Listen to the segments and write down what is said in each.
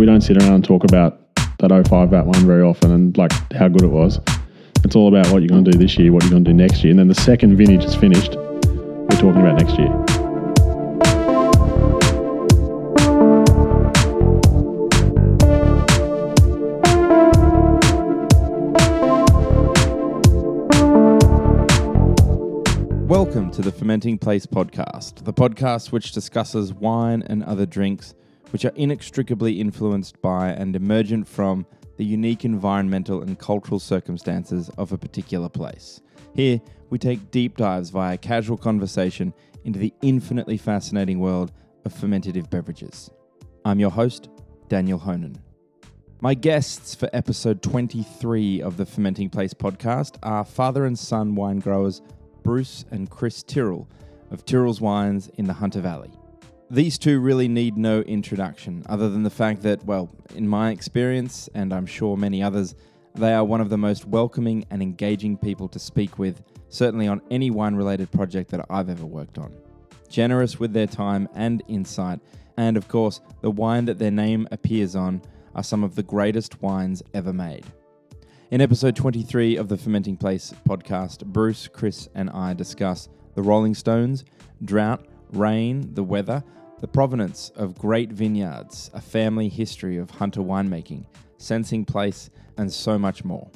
we don't sit around and talk about that 05 VAT one very often and like how good it was. It's all about what you're going to do this year, what you're going to do next year, and then the second vintage is finished, we're talking about next year. Welcome to the Fermenting Place podcast, the podcast which discusses wine and other drinks which are inextricably influenced by and emergent from the unique environmental and cultural circumstances of a particular place. Here, we take deep dives via casual conversation into the infinitely fascinating world of fermentative beverages. I'm your host, Daniel Honan. My guests for episode 23 of the Fermenting Place podcast are father and son wine growers Bruce and Chris Tyrrell of Tyrrell's Wines in the Hunter Valley. These two really need no introduction, other than the fact that, well, in my experience, and I'm sure many others, they are one of the most welcoming and engaging people to speak with, certainly on any wine related project that I've ever worked on. Generous with their time and insight, and of course, the wine that their name appears on are some of the greatest wines ever made. In episode 23 of the Fermenting Place podcast, Bruce, Chris, and I discuss the Rolling Stones, drought, rain, the weather, the provenance of great vineyards, a family history of hunter winemaking, sensing place, and so much more.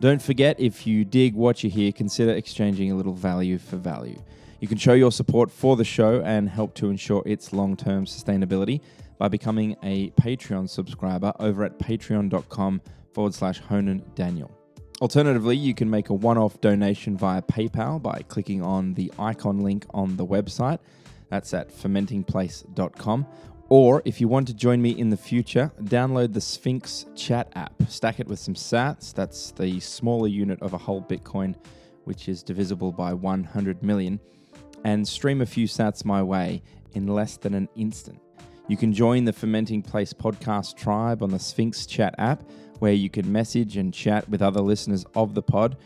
Don't forget, if you dig what you hear, consider exchanging a little value for value. You can show your support for the show and help to ensure its long term sustainability by becoming a Patreon subscriber over at patreon.com forward slash Honan Daniel. Alternatively, you can make a one off donation via PayPal by clicking on the icon link on the website. That's at fermentingplace.com. Or if you want to join me in the future, download the Sphinx chat app. Stack it with some sats. That's the smaller unit of a whole Bitcoin, which is divisible by 100 million. And stream a few sats my way in less than an instant. You can join the Fermenting Place podcast tribe on the Sphinx chat app, where you can message and chat with other listeners of the pod.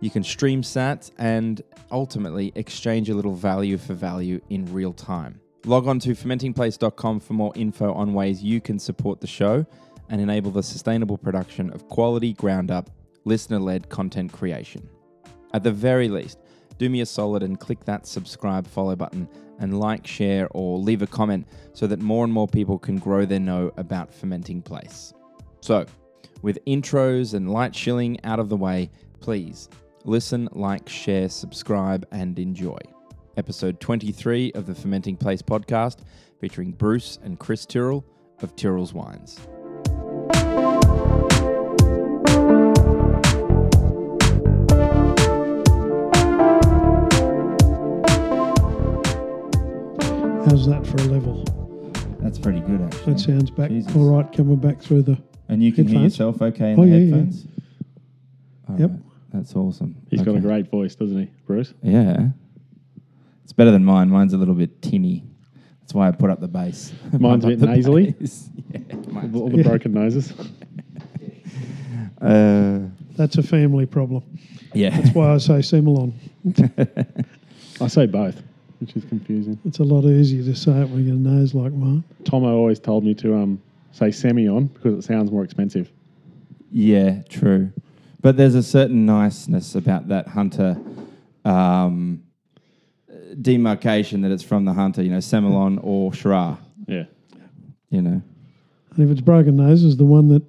You can stream sats and ultimately exchange a little value for value in real time. Log on to fermentingplace.com for more info on ways you can support the show and enable the sustainable production of quality, ground up, listener led content creation. At the very least, do me a solid and click that subscribe follow button and like, share, or leave a comment so that more and more people can grow their know about Fermenting Place. So, with intros and light shilling out of the way, please listen, like, share, subscribe, and enjoy. Episode 23 of the Fermenting Place podcast featuring Bruce and Chris Tyrrell of Tyrrell's Wines. How's that for a level? That's pretty good, actually. That sounds back Jesus. all right coming back through the. And you can hear Headphones? yourself okay in Oh, the yeah, yeah. headphones? All Yep. right. That's awesome. He's got a Okay. great voice, doesn't he, Bruce? Yeah. It's better than mine. Mine's a little bit tinny. That's why I put up the bass. Mine's a Put bit up the nasally? bass. yeah. All mine's- the, all the broken noses. Uh, That's a family problem. yeah. That's why I say Similon. I say both, which is confusing. It's a lot easier to say it when you got a nose like mine. Tomo always told me to um, say semi-on because it sounds more expensive. Yeah, true. But there's a certain niceness about that hunter um, demarcation that it's from the hunter, you know, Semillon or Shiraz, Yeah. you know. And if it's broken noses, the one that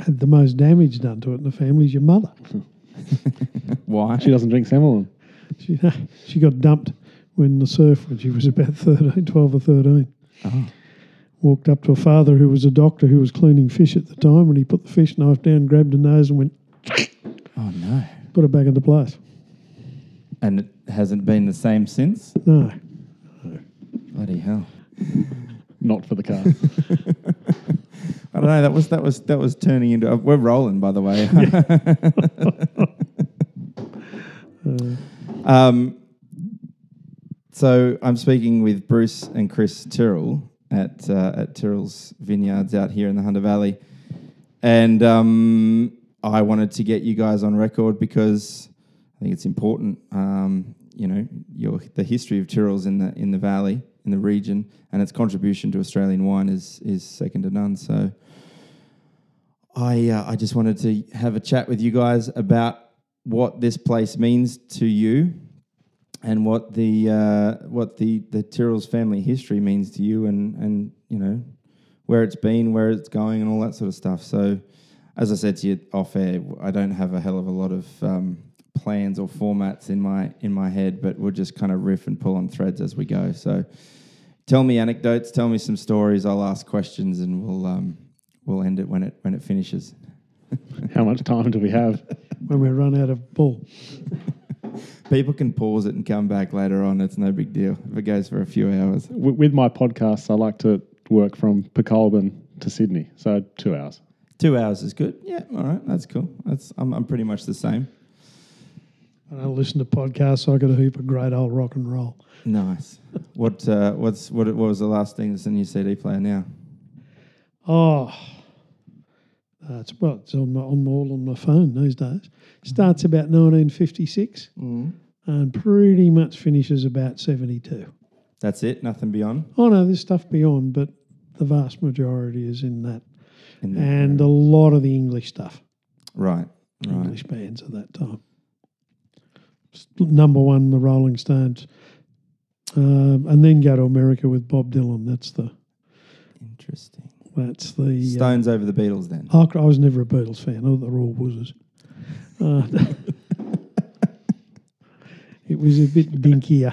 had the most damage done to it in the family is your mother. Why? She doesn't drink Semillon. She, she got dumped when the surf when she was about 13, 12 or 13. Oh. Walked up to her father, who was a doctor who was cleaning fish at the time, and he put the fish knife down, grabbed her nose, and went, oh, no. put it back into place. And it hasn't been the same since? No. Bloody hell. Not for the car. I don't know. That was that was that was turning into. Uh, we're rolling, by the way. um, so I'm speaking with Bruce and Chris Tyrrell at uh, at Tyrrell's Vineyards out here in the Hunter Valley, and um, I wanted to get you guys on record because I think it's important. Um, you know, your the history of Tyrrell's in the in the valley in the region, and its contribution to Australian wine is is second to none. So, I uh, I just wanted to have a chat with you guys about what this place means to you, and what the uh, what the the Tyrrell's family history means to you, and and you know where it's been, where it's going, and all that sort of stuff. So, as I said to you off air, I don't have a hell of a lot of um, plans or formats in my in my head, but we'll just kind of riff and pull on threads as we go. So, tell me anecdotes, tell me some stories. I'll ask questions, and we'll um, we'll end it when it when it finishes. How much time do we have? when we run out of bull. People can pause it and come back later on. It's no big deal if it goes for a few hours. With my podcasts, I like to work from Pokolbin to Sydney, so two hours. Two hours is good. Yeah, all right, that's cool. That's I'm, I'm pretty much the same. I don't listen to podcasts. so I got a heap of great old rock and roll. Nice. what uh, what's what, what was the last thing that's in your CD player now? Oh, uh, it's well, it's on my on my, all on my phone these days. Starts about 1956 and pretty much finishes about 72. That's it. Nothing beyond. Oh no, there's stuff beyond, but the vast majority is In that and a lot of the English stuff, Right. Right. English bands at that time. Number one, the Rolling Stones, um, and then go to America with Bob Dylan. That's the Interesting. that's the uh, Stones over the Beatles then. I, I was never a Beatles fan. I thought they were all wuzzers. Uh, it was a bit dinkier.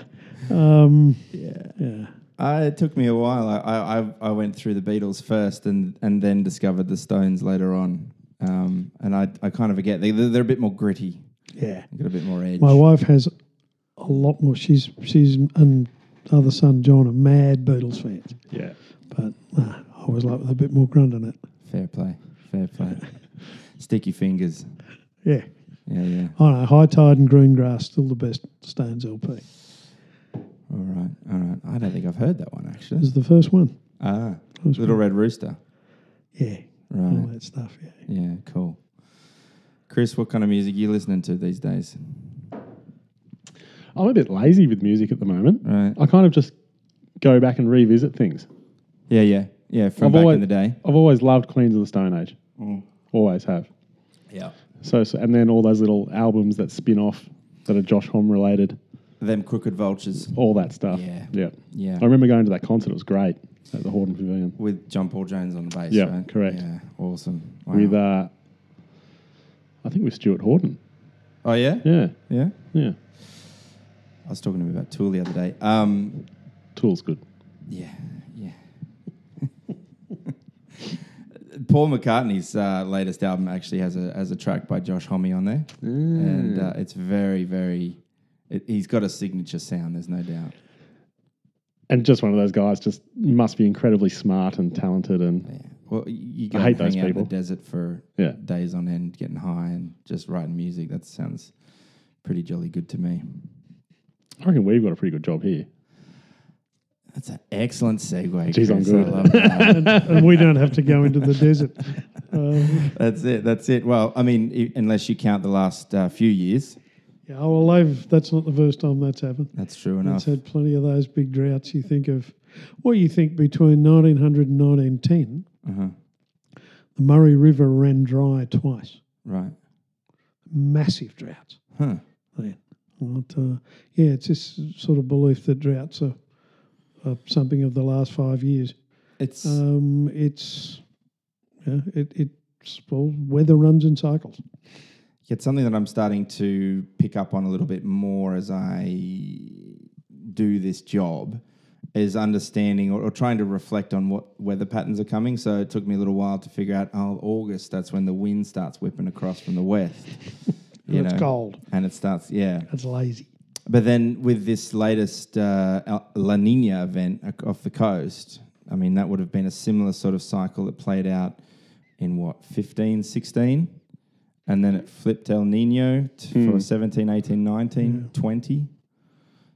Um, Yeah. yeah. Uh, it took me a while. I, I I- I went through the Beatles first, and and then discovered the Stones later on. Um, and I I kind of forget they they're, they're a bit more gritty. Yeah. Got a bit more edge. My wife has a lot more. She's she's and other son John are mad Beatles fans, Yeah. but nah, I always like with a bit more grunt in it. Fair play. Fair play. Sticky fingers. Yeah. Yeah, yeah. I know. High Tide and Green Grass still the best Stones LP. All right, all right. I don't think I've heard that one This actually. is the first one. Ah, was Little Red Rooster. Yeah. Right. All that stuff. Yeah. Yeah, cool. Chris, what kind of music are you listening to these days? I'm a bit lazy with music at the moment. Right. I kind of just go back and revisit things. Yeah, yeah, yeah. From I've back always- in the day. I've always loved Queens of the Stone Age. Mm. Always have. Yeah. So, so and then all those little albums that spin off that are Josh Homme related, Them crooked vultures all that stuff. Yeah. Yeah. Yeah. I remember going to that concert. It was great at the Hordern Pavilion with John Paul Jones on the bass. Yeah, right? correct. Yeah, awesome. Wow. with, uh, I think with Stuart Horden. oh yeah, Yeah. yeah. Yeah. I was talking to him about Tool the other day. Um, Tool's good. yeah, yeah. Paul McCartney's uh, latest album actually has a has a track by Josh Homme on there, and uh, it's very very. It, he's got a signature sound. There's no doubt. And just one of those guys just must be incredibly smart and talented and Yeah. Well, you go I hate and hang those out in people. the desert for Yeah. days on end, getting high and just writing music. That sounds pretty jolly good to me. I reckon we've got a pretty good job here. That's an excellent segue. Jeez, I'm good. I love that. and we don't have to go into the desert. Um, that's it. That's it. Well, I mean, unless you count the last uh, few years, yeah, oh, well, they've, that's not the first time that's happened. that's true enough. It's had plenty of those big droughts. You think of what you think between 1900 and 1910, Uh-huh. the Murray River ran dry twice. Right. Massive droughts. Huh. Then, But, uh, yeah, it's this sort of belief that droughts are, are something of the last five years. It's Um, it's yeah, it, it's well, weather runs in cycles. It's something that I'm starting to pick up on a little bit more as I do this job is understanding or, or trying to reflect on what weather patterns are coming. So it took me a little while to figure out, oh, August, that's when the wind starts whipping across from the west. And it's cold. And it starts, yeah. It's lazy. But then with this latest uh, La Nina event off the coast, I mean, that would have been a similar sort of cycle that played out in what, 15, 16? And then it flipped El Nino t- for 17, 18, 19, 20.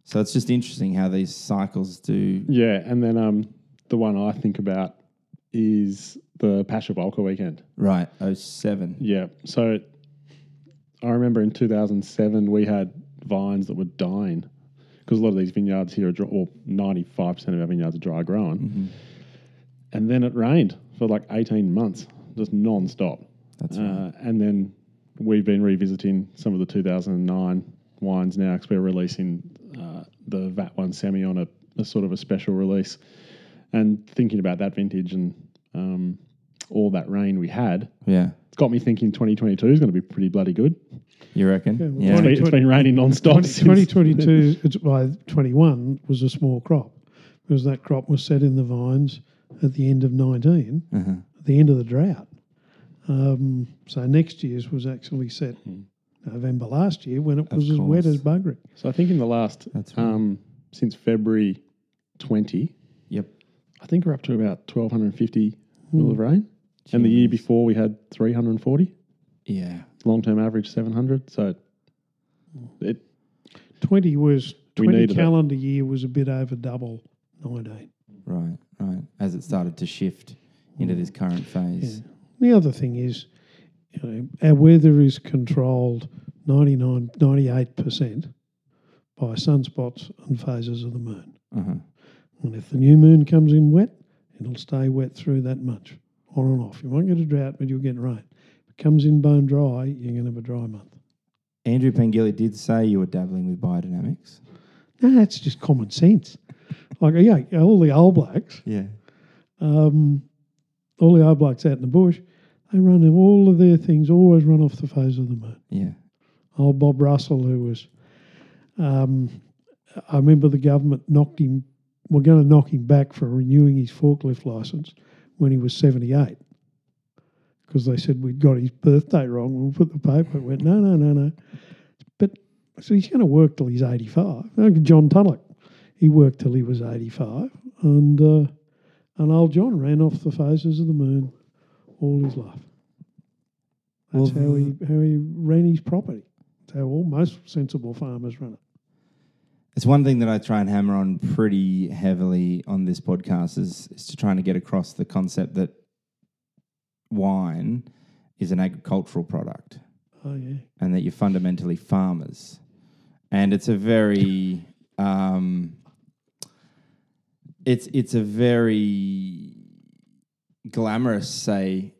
So it's just interesting how these cycles do. Yeah, and then um, the one I think about is the Pasha Bulker weekend. Right, 07. Yeah, so I remember in 2007 we had vines that were dying because a lot of these vineyards here are dry, well, 95% of our vineyards are dry growing. Mm-hmm. And then it rained for like 18 months, just non stop. That's right. Uh, and then we've been revisiting some of the 2009 wines now because we're releasing uh, the VAT one Semillon a, a sort of a special release. And thinking about that vintage and um, all that rain we had, Yeah. it's got me thinking 2022 is going to be pretty bloody good. You reckon? Yeah, well, Yeah. It's been, it's been raining non-stop 20, since 2022, it's, by 21 was a small crop because that crop was set in the vines at the end of 19, Uh-huh. at the end of the drought. Um, so next year's was actually set November last year when it Of was as wet as buggery. So I think in the last, That's right. um, since February 20, Yep. I think we're up to about 1,250 mil of rain. And the year before we had 340. Yeah. long term average 700. So it 20 was 20 needed it. calendar year was a bit over double 19. Right. Right. As it started to shift into this current phase. Yeah. The other thing is, you know, our weather is controlled 99, 98% by sunspots and phases of the moon. Uh-huh. And if the new moon comes in wet, it'll stay wet through that much, on and off. You won't get a drought, but you'll get rain. If it comes in bone dry, you're going to have a dry month. Andrew Pengilly did say you were dabbling with biodynamics. No, that's just common sense. Like, yeah, all the old blacks, Yeah. um, all the old blacks out in the bush, they run all of their things, always run off the phase of the moon. Yeah. old Bob Russell, who was, um, I remember the government knocked him, were going to knock him back for renewing his forklift license when he was 78. Because they said we'd got his birthday wrong. We'll put the paper. It went, no, no, no, no. But so he's going to work till he's 85. Like John Tulloch, he worked till he was 85. And, uh, and old John ran off the phases of the moon all his life. That's Well, how he how he ran his property. That's how all most sensible farmers run it. It's one thing that I try and hammer on pretty heavily on this podcast is, is to trying to get across the concept that wine is an agricultural product Oh yeah, and that you're fundamentally farmers. And it's a very um, it's it's a very glamorous, say,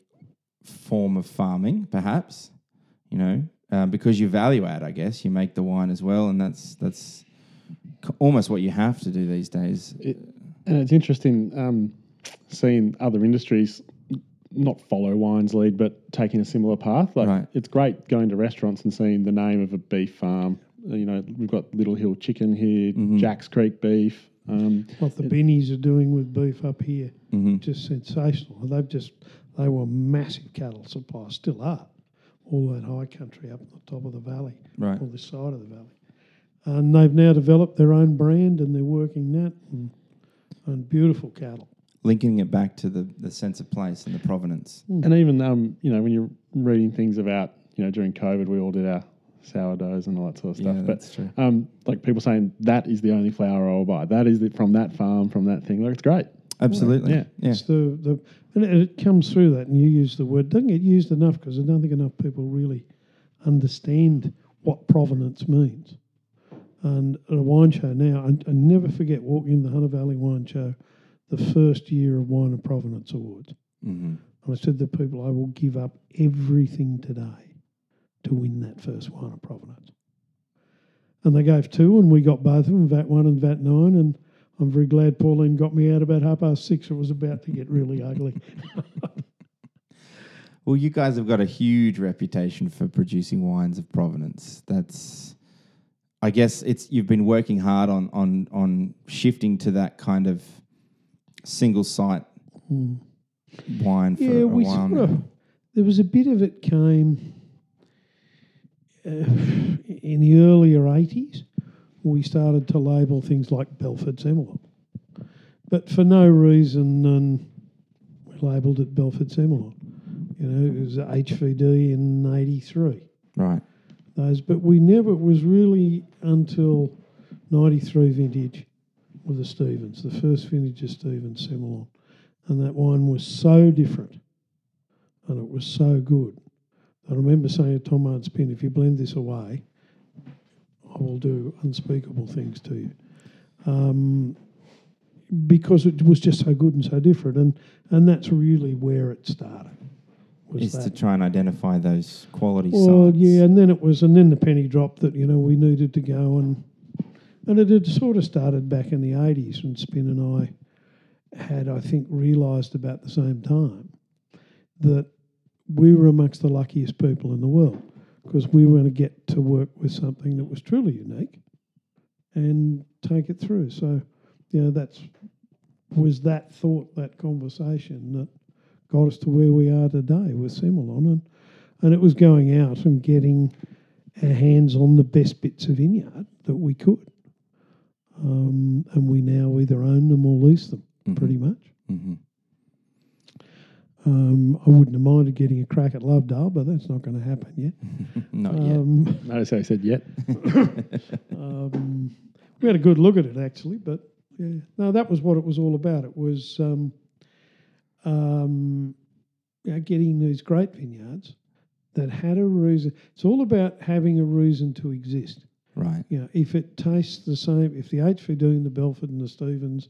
form of farming, perhaps. You know, uh, because you value add, I guess you make the wine as well, and that's that's almost what you have to do these days. It, and it's interesting um, seeing other industries not follow wine's lead, but taking a similar path. Like Right. it's great going to restaurants and seeing the name of a beef farm. You know, we've got Little Hill Chicken here, Mhm. Jack's Creek Beef. Um, what the Bennies are doing with beef up here, hmm just sensational. They've just they were massive cattle suppliers, still are. All that high country up the top of the valley, Right. or this side of the valley, and they've now developed their own brand and they're working that and, and beautiful cattle. Linking it back to the, the sense of place and the provenance. and even um, you know when you're reading things about you know during COVID we all did our sourdoughs and all that sort of stuff. Yeah, but that's true. um, like people saying that is the only flour I'll buy. That is the, from that farm, from that thing. Like it's great. Absolutely. Yeah. Yeah. It's the, the and it, it comes through that, and you use the word. Doesn't get used enough because I don't think enough people really understand what provenance means. And at a wine show now, I, I never forget walking in the Hunter Valley Wine Show, the first year of Wine of Provenance Awards. hmm And I said to people, I will give up everything today to win that first Wine of Provenance. And they gave two, and we got both of them, VAT 1 and VAT 9. And I'm very glad Pauline got me out about half past six. It was about to get really ugly. Well, you guys have got a huge reputation for producing wines of provenance. That's, I guess, it's you've been working hard on on on shifting to that kind of single site wine for Hmm. yeah, we sort of, there was a bit of it came Uh, in the earlier 80s. We started to label things like Belford Semillon. But for no reason, and we labelled it Belford Semillon. You know, it was HVD in 83. Right. Those, but we never, it was really until 93 vintage with the Stevens, the first vintage of Stevens Semillon. And that wine was so different and it was so good. I remember saying to Tom Spin, if you blend this away, I will do unspeakable things to you. um, because it was just so good and so different, and and that's really where it started. was Is to try and identify those quality Well, sides. yeah, and then it was, and then the penny dropped that you know we needed to go and, and it had sort of started back in the eighties when Spin and I had, I think, realised about the same time that we were amongst the luckiest people in the world because we were going to get to work with something that was truly unique and take it through. So, you know, that's was that thought, that conversation that got us to where we are today with Semillon, and and it was going out and getting our hands on the best bits of vineyard that we could. Um, and we now either own them or lease them, Mhm. pretty much. Mhm. Um, I wouldn't have minded getting a crack at Lovedale, but that's not going to happen yet. Not yet. Um, Notice how he said yet. um, we had a good look at it actually, but yeah, no, that was what it was all about. It was um, um, you know, getting these great vineyards that had a reason. It's all about having a reason to exist. Right. You know, if it tastes the same, if the HV doing the Belford and the Stevens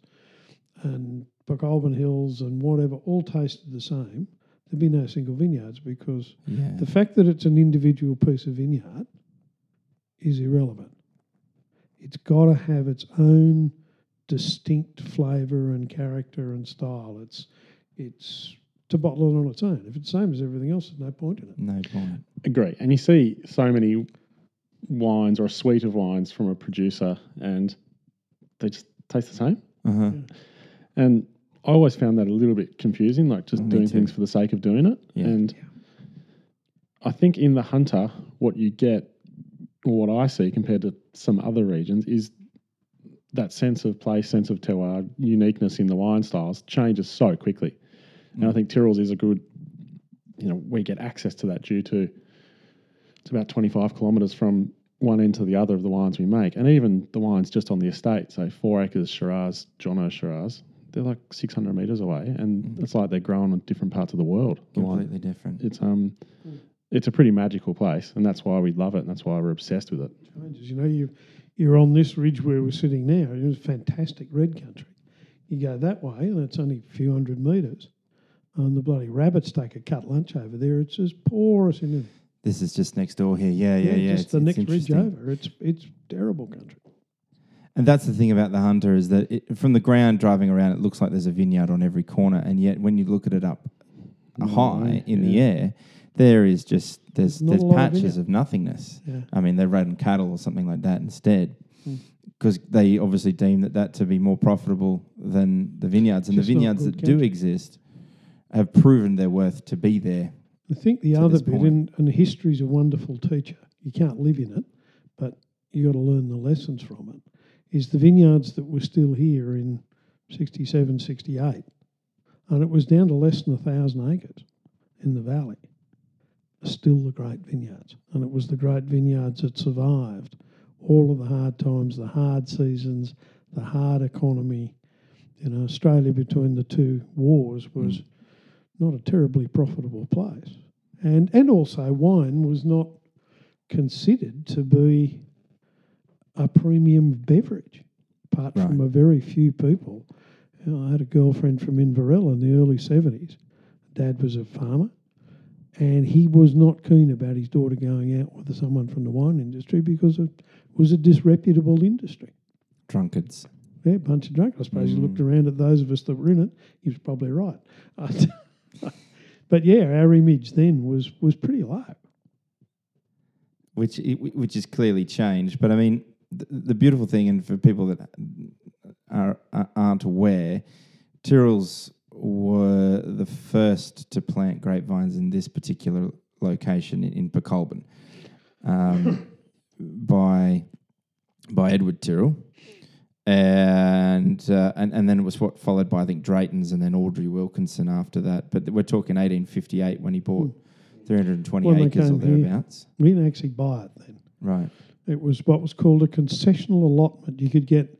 and Pokolbin Hills and whatever all tasted the same, there'd be no single vineyards because Yeah. the fact that it's an individual piece of vineyard is irrelevant. It's got to have its own distinct flavour and character and style. It's it's to bottle it on its own. If it's the same as everything else, there's no point in it. no point. Agree. And you see so many wines or a suite of wines from a producer and they just taste the same. Uh huh. And I always found that a little bit confusing, like just Me doing too. things for the sake of doing it. Yeah. And I think in the Hunter, what you get, or what I see compared to some other regions, is that sense of place, sense of terroir, uniqueness in the wine styles changes so quickly. And I mm. think Tyrrell's is a good, you know, we get access to that due to it's about 25 kilometres from one end to the other of the wines we make. And even the wines just on the estate, so Four Acres Shiraz, Jono Shiraz, they're like 600 metres away. And it's like they're growing in different parts of the world. The wine. Completely different. It's, um, it's a pretty magical place. And that's why we love it. And that's why we're obsessed with it. changes. You know, you you're on this ridge where we're sitting now. It was fantastic red country. You go that way, and it's only a few hundred metres. And the bloody rabbits take a cut lunch over there. It's as porous in it. This is just next door here. Yeah, yeah, yeah. just It's- the it's next ridge over. It's it's terrible country. And that's the thing about the Hunter is that it, from the ground driving around, it looks like there's a vineyard on every corner, and yet when you look at it up high in the air, there is just there's Not there's lot of patches of nothingness. Yeah. I mean, they're running cattle or something like that instead, Hmm. because they obviously deem that that to be more profitable than the vineyards, and Just the vineyards that do exist have proven their worth to be there. I think the other bit, point. and, and history's a wonderful teacher. You can't live in it, but you got to learn the lessons from it. Is the vineyards that were still here in 67, 68, and it was down to less than a thousand acres in the valley, still the great vineyards. And it was the great vineyards that survived all of the hard times, the hard seasons, the hard economy. You know, Australia between the two wars was hmm. not a terribly profitable place. And and also wine was not considered to be a premium beverage, apart from a very few people. You know, I had a girlfriend from Inverell in the early seventies. Dad was a farmer, and he was not keen about his daughter going out with someone from the wine industry because it was a disreputable industry. Drunkards. Yeah, a bunch of drunk. I suppose he mm. looked around at those of us that were in it. He was probably right. but yeah, our image then was was pretty low. which which is clearly changed. But I mean, the, the beautiful thing, and for people that are, are aren't aware, Tyrrells were the first to plant grapevines in this particular location in, in Pokolbin um, by by Edward Tyrrell. And, uh, and and then it was what followed by I think Drayton's and then Audrey Wilkinson after that. But we're talking 1858 when he bought 320 When acres or came here. thereabouts. We didn't actually buy it then. Right. It was what was called a concessional allotment. You could get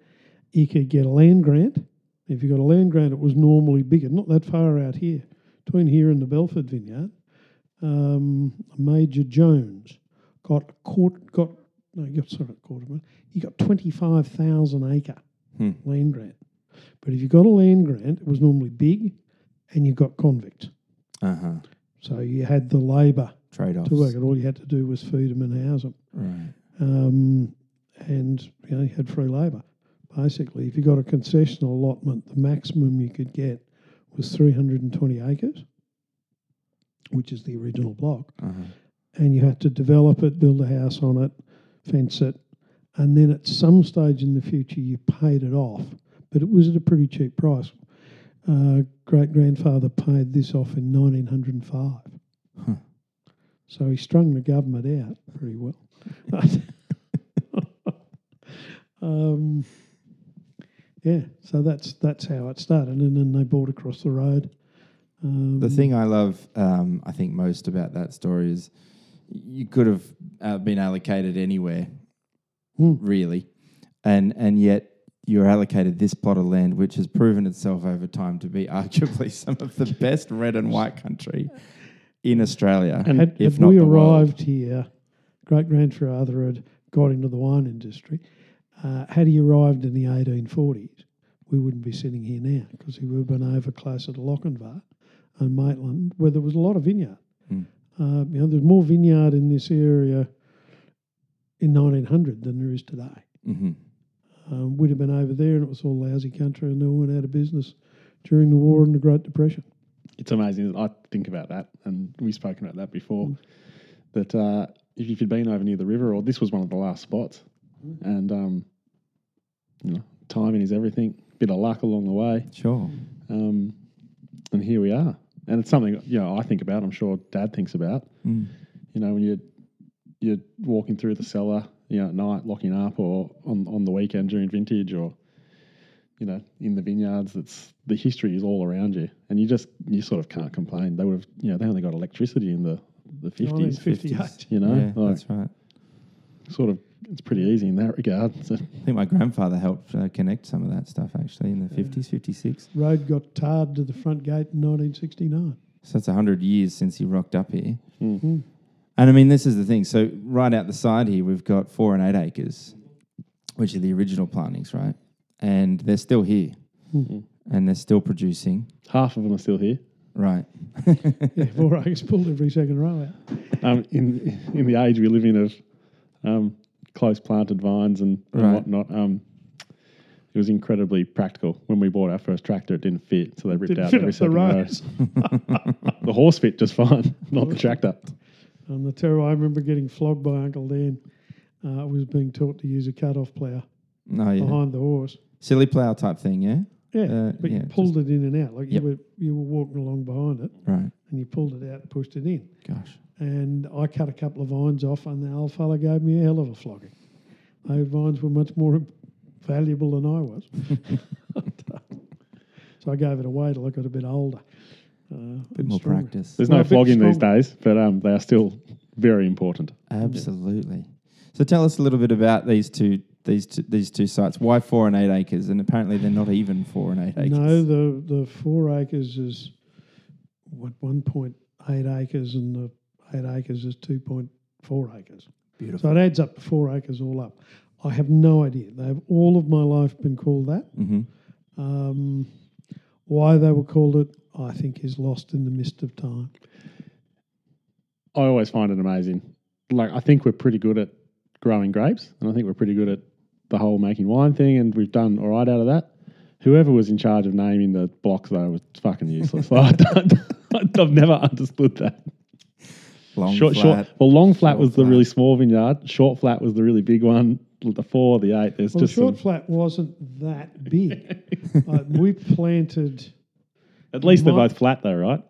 you could get a land grant. If you got a land grant, it was normally bigger, not that far out here, between here and the Belford Vineyard. Um, Major Jones got a court got no, got sorry, quarter of he got twenty five thousand acre Hmm. land grant. But if you got a land grant, it was normally big, and you got convicts. Uh huh. So you had the labour Trade offs. to work it. All you had to do was feed them and house them, Right. Um, and you know you had free labour. Basically, if you got a concessional allotment, the maximum you could get was 320 acres, which is the original block. Uh-huh. and you had to develop it, build a house on it, fence it, and then at some stage in the future you paid it off, but it was at a pretty cheap price. Uh, Great grandfather paid this off in 1905, Huh. so he strung the government out pretty well. um, yeah, so that's that's how it started, and then they bought across the road. Um, The thing I love, um, I think, most about that story is you could have uh, been allocated anywhere, Hmm. really, and and yet you're allocated this plot of land, which has proven itself over time to be arguably some of the best red and white country in Australia, And had, if had not we the world. arrived here, great grandfather had got into the wine industry. Uh, had he arrived in the 1840s, we wouldn't be sitting here now because he would have been over closer to Lochinvar and Maitland, where there was a lot of vineyard. Mm. Uh, you know, there's more vineyard in this area in 1900 than there is today. Mhm. Um, we'd have been over there and it was all lousy country and they all went out of business during the war and the Great Depression. It's amazing. that I think about that, and we've spoken about that before. That uh, if you'd been over near the river, or this was one of the last spots, and um, you know, timing is everything. Bit of luck along the way, Sure. um, and here we are. And it's something you know I think about. I'm sure Dad thinks about. Mm. You know, when you're you're walking through the cellar, you know, at night locking up, or on on the weekend during vintage, or you know, in the vineyards. That's the history is all around you, and you just you sort of can't complain. They would have, you know, they only got electricity in the the fifties, 1958. you know, yeah, like that's right. sort of. It's pretty easy in that regard. So, I think my grandfather helped uh, connect some of that stuff actually in the fifties, fifty six. Road got tarred to the front gate in 1969. So that's hundred years since he rocked up here. Mm. And I mean, this is the thing. So right out the side here, we've got four and eight acres, which are the original plantings, right? And they're still here, Mhm. and they're still producing, half of them are still here. Right? Yeah, four acres pulled every second row out. Um, in in the age we live in of um, close planted vines and, and Right. whatnot, um, it was incredibly practical. When we bought our first tractor, it didn't fit, so they ripped Didn't out fit every up the second row. rows. The horse fit just fine, not the tractor. On the terror, I remember getting flogged by Uncle Dan. Uh, I was being taught to use a cut-off plough No, yeah, behind the horse. silly plough type thing, yeah, Yeah, Uh, but yeah, you pulled it in and out. Like Yep. you were you were walking along behind it, right. and you pulled it out and pushed it in. Gosh, And I cut a couple of vines off, and the old fella gave me a hell of a flogging. Those vines were much more valuable than I was. so I gave it away till I got a bit older. Uh, a bit more stronger. practice. There's no a bit flogging these days, but um, they are still very important. Absolutely. So tell us a little bit about these two these two, these two sites. Why four and eight acres? And apparently they're not even four and eight acres. No, the the four acres is what one point eight acres, and the eight acres is two point four acres. Beautiful. So it adds up to four acres all up. I have no idea. They've all of my life been called that. hmm Um, why they were called it, I think, is lost in the mist of time. I always find it amazing. Like I think we're pretty good at growing grapes, and I think we're pretty good at the whole making wine thing, and we've done all right out of that. Whoever was in charge of naming the blocks though was fucking useless. like, I don't, I've never understood that. Long Short, flat. short. Well, long flat short was the flat. really small vineyard. Short flat was the really big one. The four, the eight. There's Well, just short some, flat wasn't that big. uh, we planted. at least they're both flat though, right?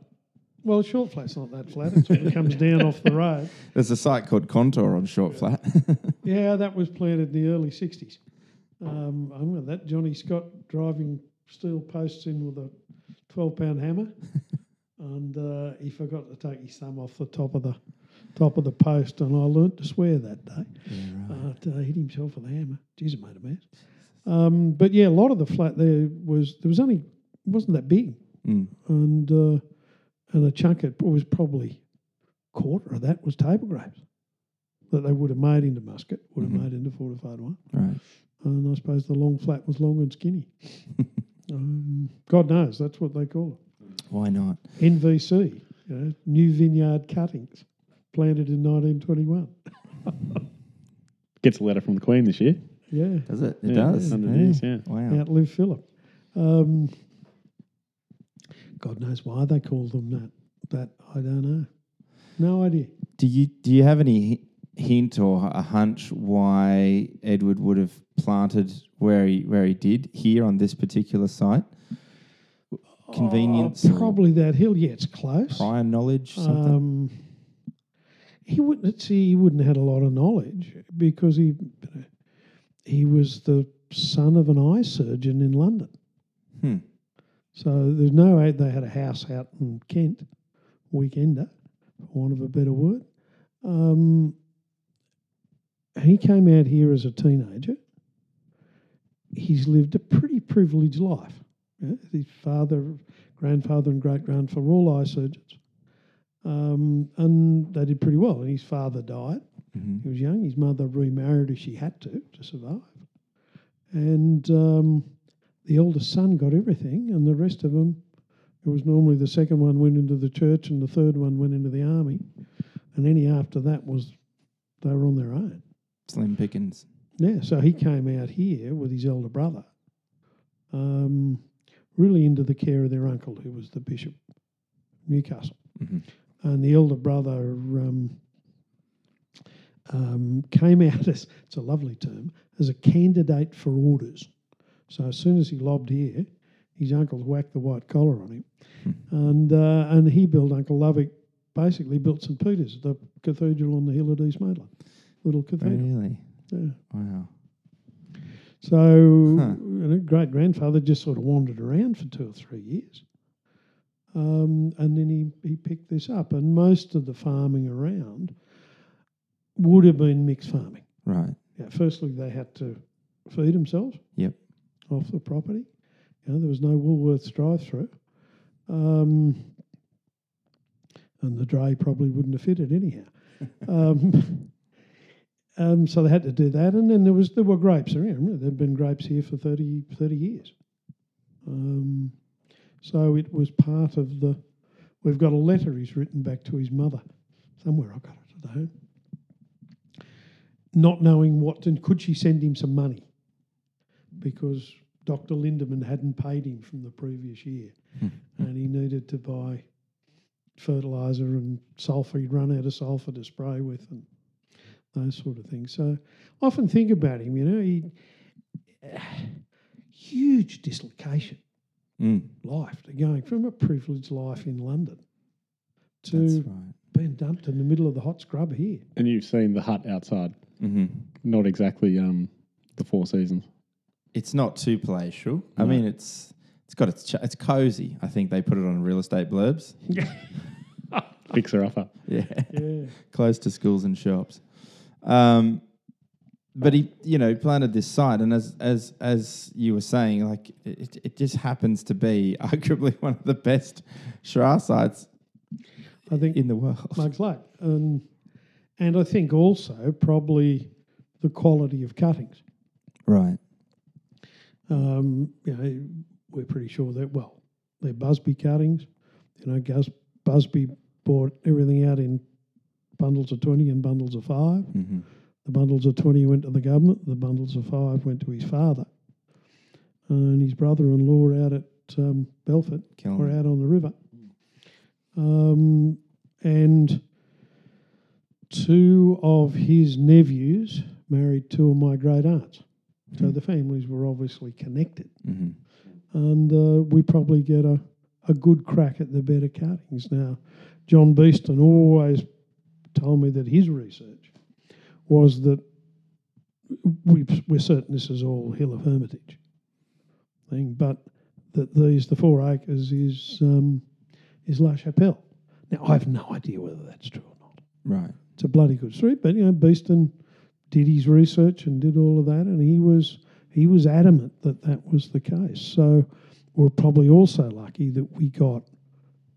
Well, short flat's not that flat. It's when it comes down off the road. There's a site called Contour on Short Flat. Yeah, that was planted in the early '60s. Um, I remember that Johnny Scott driving steel posts in with a 12-pound hammer, and uh, he forgot to take his thumb off the top of the top of the post, and I learnt to swear that day. Uh, to hit himself with a hammer. Jeez, it made a mess. Um, but yeah, a lot of the flat there was there was only wasn't that big, Mm. and uh, and a chunk it was probably quarter of that was table grapes that they would have made into muscat, would have Mhm. made into fortified wine. Right. and I suppose the long flat was long and skinny. um, God knows that's what they call it. Why not? NVC, you know, New Vineyard Cuttings, planted in 1921. Gets a letter from the Queen this year. Yeah, Does it? It Yeah, does. under Yeah. these, yeah. Wow. outlive Philip. Um, God knows why they call them that. That I don't know. No idea. Do you do you have any hint or a hunch why Edward would have planted where he where he did here on this particular site? Convenience, Oh, or probably that hill. Yeah, it's close. prior knowledge, something. Um, he wouldn't see. He wouldn't have had a lot of knowledge because he he was the son of an eye surgeon in London. Hmm. So there's no way they had a house out in Kent, weekender, for want of a better word. Um, he came out here as a teenager. He's lived a pretty privileged life. Yeah, His father, grandfather, and great grandfather were all eye surgeons. Um, and they did pretty well. And his father died. Mhm. He was young. His mother remarried as she had to to survive. And um, the eldest son got everything, and the rest of them, it was normally the second one went into the church and the third one went into the army. And any after that was they were on their own. Slim Pickens. Yeah, so he came out here with his elder brother, um, really into the care of their uncle, who was the bishop of Newcastle. Mhm. And the elder brother um, um, came out as, it's a lovely term, as a candidate for orders. So as soon as he lobbed here, his uncles whacked the white collar on him. And, uh, and he built, Uncle Lovick basically built St. Peter's, the cathedral on the hill at East Maitland. Little cathedral. Really? Yeah. Wow. So, Huh. a great grandfather just sort of wandered around for two or three years. Um, and then he, he picked this up. And most of the farming around would have been mixed farming. Right. Yeah, firstly, they had to feed themselves Yep. Off the property. You know, there was no Woolworths drive through. Um, and the dray probably wouldn't have fitted anyhow. um, um, so they had to do that. And then there was there were grapes around. There'd been grapes here for 30, 30 years. Um, so it was part of the. We've got a letter he's written back to his mother. Somewhere I got it at home. Not knowing what, and could she send him some money? Because Dr. Lindeman hadn't paid him from the previous year, and he needed to buy fertilizer and sulfur. He'd run out of sulfur to spray with, and those sort of things. So I often think about him. You know, he huge dislocation Mm. life to going from a privileged life in London to right. being dumped in the middle of the hot scrub here. And you've seen the hut outside. hmm Not exactly um, the Four Seasons. It's not too palatial. I mean, it's it's got its ch- it's cozy. I think they put it on real estate blurbs. Fixer upper. Yeah. Yeah. close to schools and shops. Um, but he, you know, planted this site, and as as as you were saying, like it, it just happens to be arguably one of the best Shiraz sites I think in the world. Mugs Lake. Um, and I think also probably the quality of cuttings. Right. Um, you know, we're pretty sure that, well, they're Busby cuttings. You know, Gus, Busby bought everything out in bundles of 20 and bundles of five. hmm The bundles of 20 went to the government, the bundles of five went to his father. And his brother in law out at um, Belford or Killing. out on the river. Um, and two of his nephews married two of my great aunts. So the families were obviously connected. hmm And uh, we probably get a, a good crack at the better cuttings. Now, John Beeston always told me that his research was that we, we're certain this is all Hill of Hermitage thing, but that these, the four acres, is um, is La Chapelle. Now, I have no idea whether that's true or not. Right. It's a bloody good street, but you know, Beeston did his research and did all of that, and he was he was adamant that that was the case. So we're probably also lucky that we got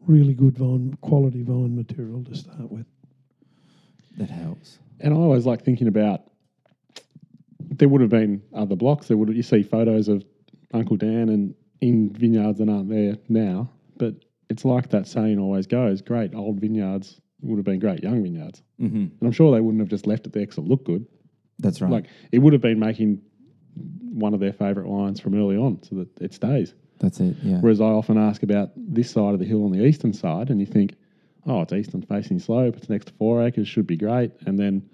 really good vine quality vine material to start with. That helps. And I always like thinking about there would have been other blocks. There would you see photos of Uncle Dan and in vineyards that aren't there now. But it's like that saying always goes: great old vineyards would have been great young vineyards. Mm-hmm. And I'm sure they wouldn't have just left it there because it looked good. That's right. Like it would have been making one of their favourite wines from early on, so that it stays. That's it. Yeah. Whereas I often ask about this side of the hill on the eastern side, and you think, oh, it's eastern facing slope, it's next to four acres, should be great. And then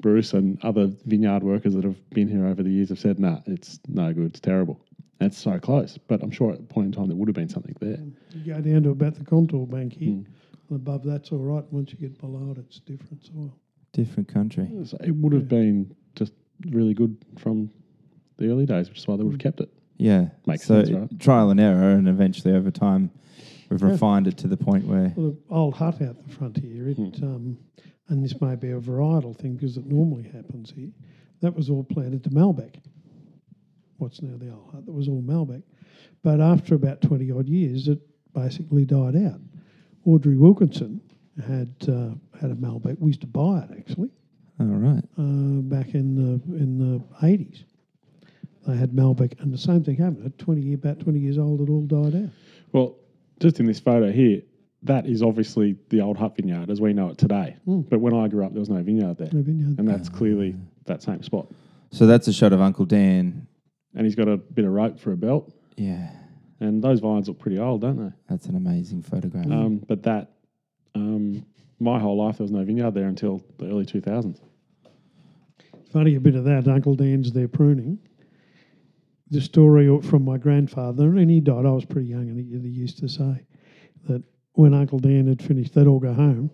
Bruce and other vineyard workers that have been here over the years have said, nah, it's no good, it's terrible. And it's so close. But I'm sure at a point in time there would have been something there. You go down to about the contour bank here, Mm. and above that's all right. Once you get below it, it's different soil. Different country. So it would have been just really good from the early days, which is why they would have kept it. Yeah. Makes so sense, right? trial and error, and eventually over time, we've Yeah. refined it to the point where. Well, the old hut out the front here, it, Hmm. um, and this may be a varietal thing because it normally happens here. That was all planted to Malbec. What's now the old hut? That was all Malbec. But after about 20 odd years, it basically died out. Audrey Wilkinson had uh, had a Malbec. We used to buy it actually All right. uh, back in the in the 80s. They had Malbec, and the same thing happened. At 20 year, about 20 years old, it all died out. Well, just in this photo here, that is obviously the old hut vineyard as we know it today. Mm. But when I grew up, there was no vineyard there. No vineyard. And that's clearly that same spot. So that's a shot of Uncle Dan. And he's got a bit of rope for a belt. Yeah. And those vines look pretty old, don't they? That's an amazing photograph. Um, but that, um, my whole life, there was no vineyard there until the early 2000s. Funny a bit of that. Uncle Dan's there pruning. The story from my grandfather, and he died. I was pretty young, and he, he used to say that when Uncle Dan had finished, they'd all go home,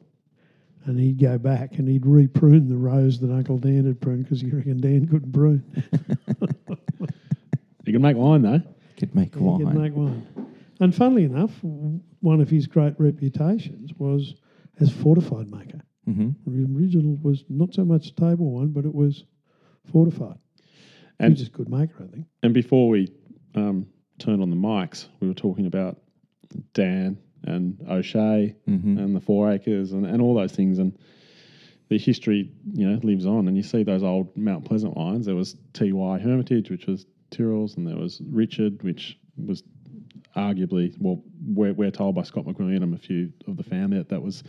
and he'd go back and he'd reprune the rows that Uncle Dan had pruned because he reckoned Dan couldn't prune. You can make wine, though. Could make He wine. could make wine. And funnily enough, one of his great reputations was as fortified maker. Hmm The original was not so much table wine, but it was fortified. And just good maker, I think. And before we um, turned on the mics, we were talking about Dan and O'Shea hmm and the Four Acres and, and all those things. And the history, you know, lives on. And you see those old Mount Pleasant wines. There was T.Y. Hermitage, which was Tyrrell's, and there was Richard, which was arguably, well, we're, we're told by Scott McWilliam and a few of the family that that was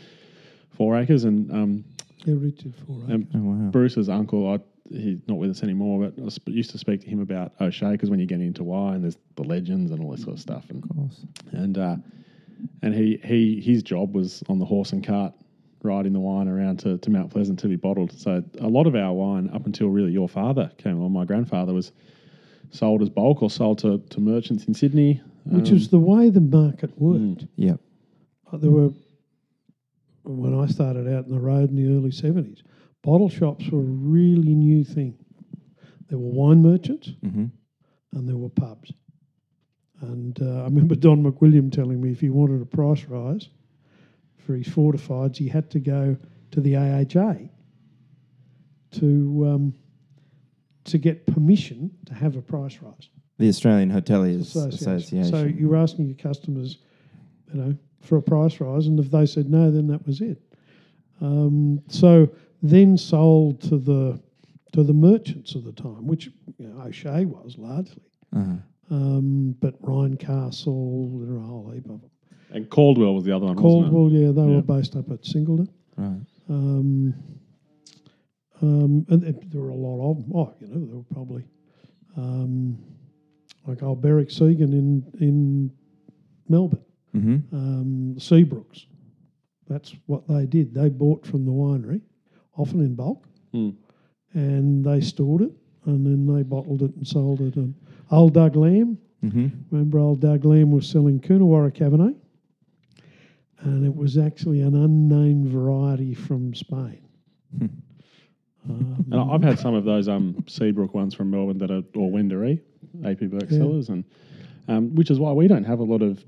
Four Acres. And um, Yeah, Richard Foray. and Oh wow. Bruce's uncle, I, he's not with us anymore, but I sp- used to speak to him about O'Shea because when you get into wine, there's the legends and all this sort of stuff. And of course. and uh, and he he his job was on the horse and cart riding the wine around to, to Mount Pleasant to be bottled. So a lot of our wine, up until really your father came along, my grandfather was sold as bulk or sold to, to merchants in Sydney. which Um, was the way the market worked. Yep. Uh, There were, when I started out in the road in the early 70s, bottle shops were a really new thing. There were wine merchants hmm and there were pubs. And uh, I remember Don McWilliam telling me if he wanted a price rise for his fortifieds, he had to go to the AHA to um, to get permission to have a price rise. The Australian Hoteliers Association. Association. So you were asking your customers, you know, for a price rise, and if they said no, then that was it. Um, so then sold to the to the merchants of the time, which you know, O'Shea was largely, uh-huh. um, but Ryan Castle, there are a whole heap of them. and Caldwell was the other one, wasn't it? Caldwell, yeah, they Yeah. were based up at Singleton. Right. Um, um, and it- there were a lot of them. Oh, you know, there were probably um, like old Berwick Segan in in Melbourne, hmm um, Seabrooks. That's what they did. They bought from the winery, often in bulk, Mm. and they stored it, and then they bottled it and sold it. And old Doug Lamb, hmm remember old Doug Lamb was selling Coonawarra Cabernet, and it was actually an unnamed variety from Spain. Hmm. Um, And I- I've had some of those um, Seabrook ones from Melbourne that are, or Wendouree, AP Birks Yeah. cellars, and um, which is why we don't have a lot of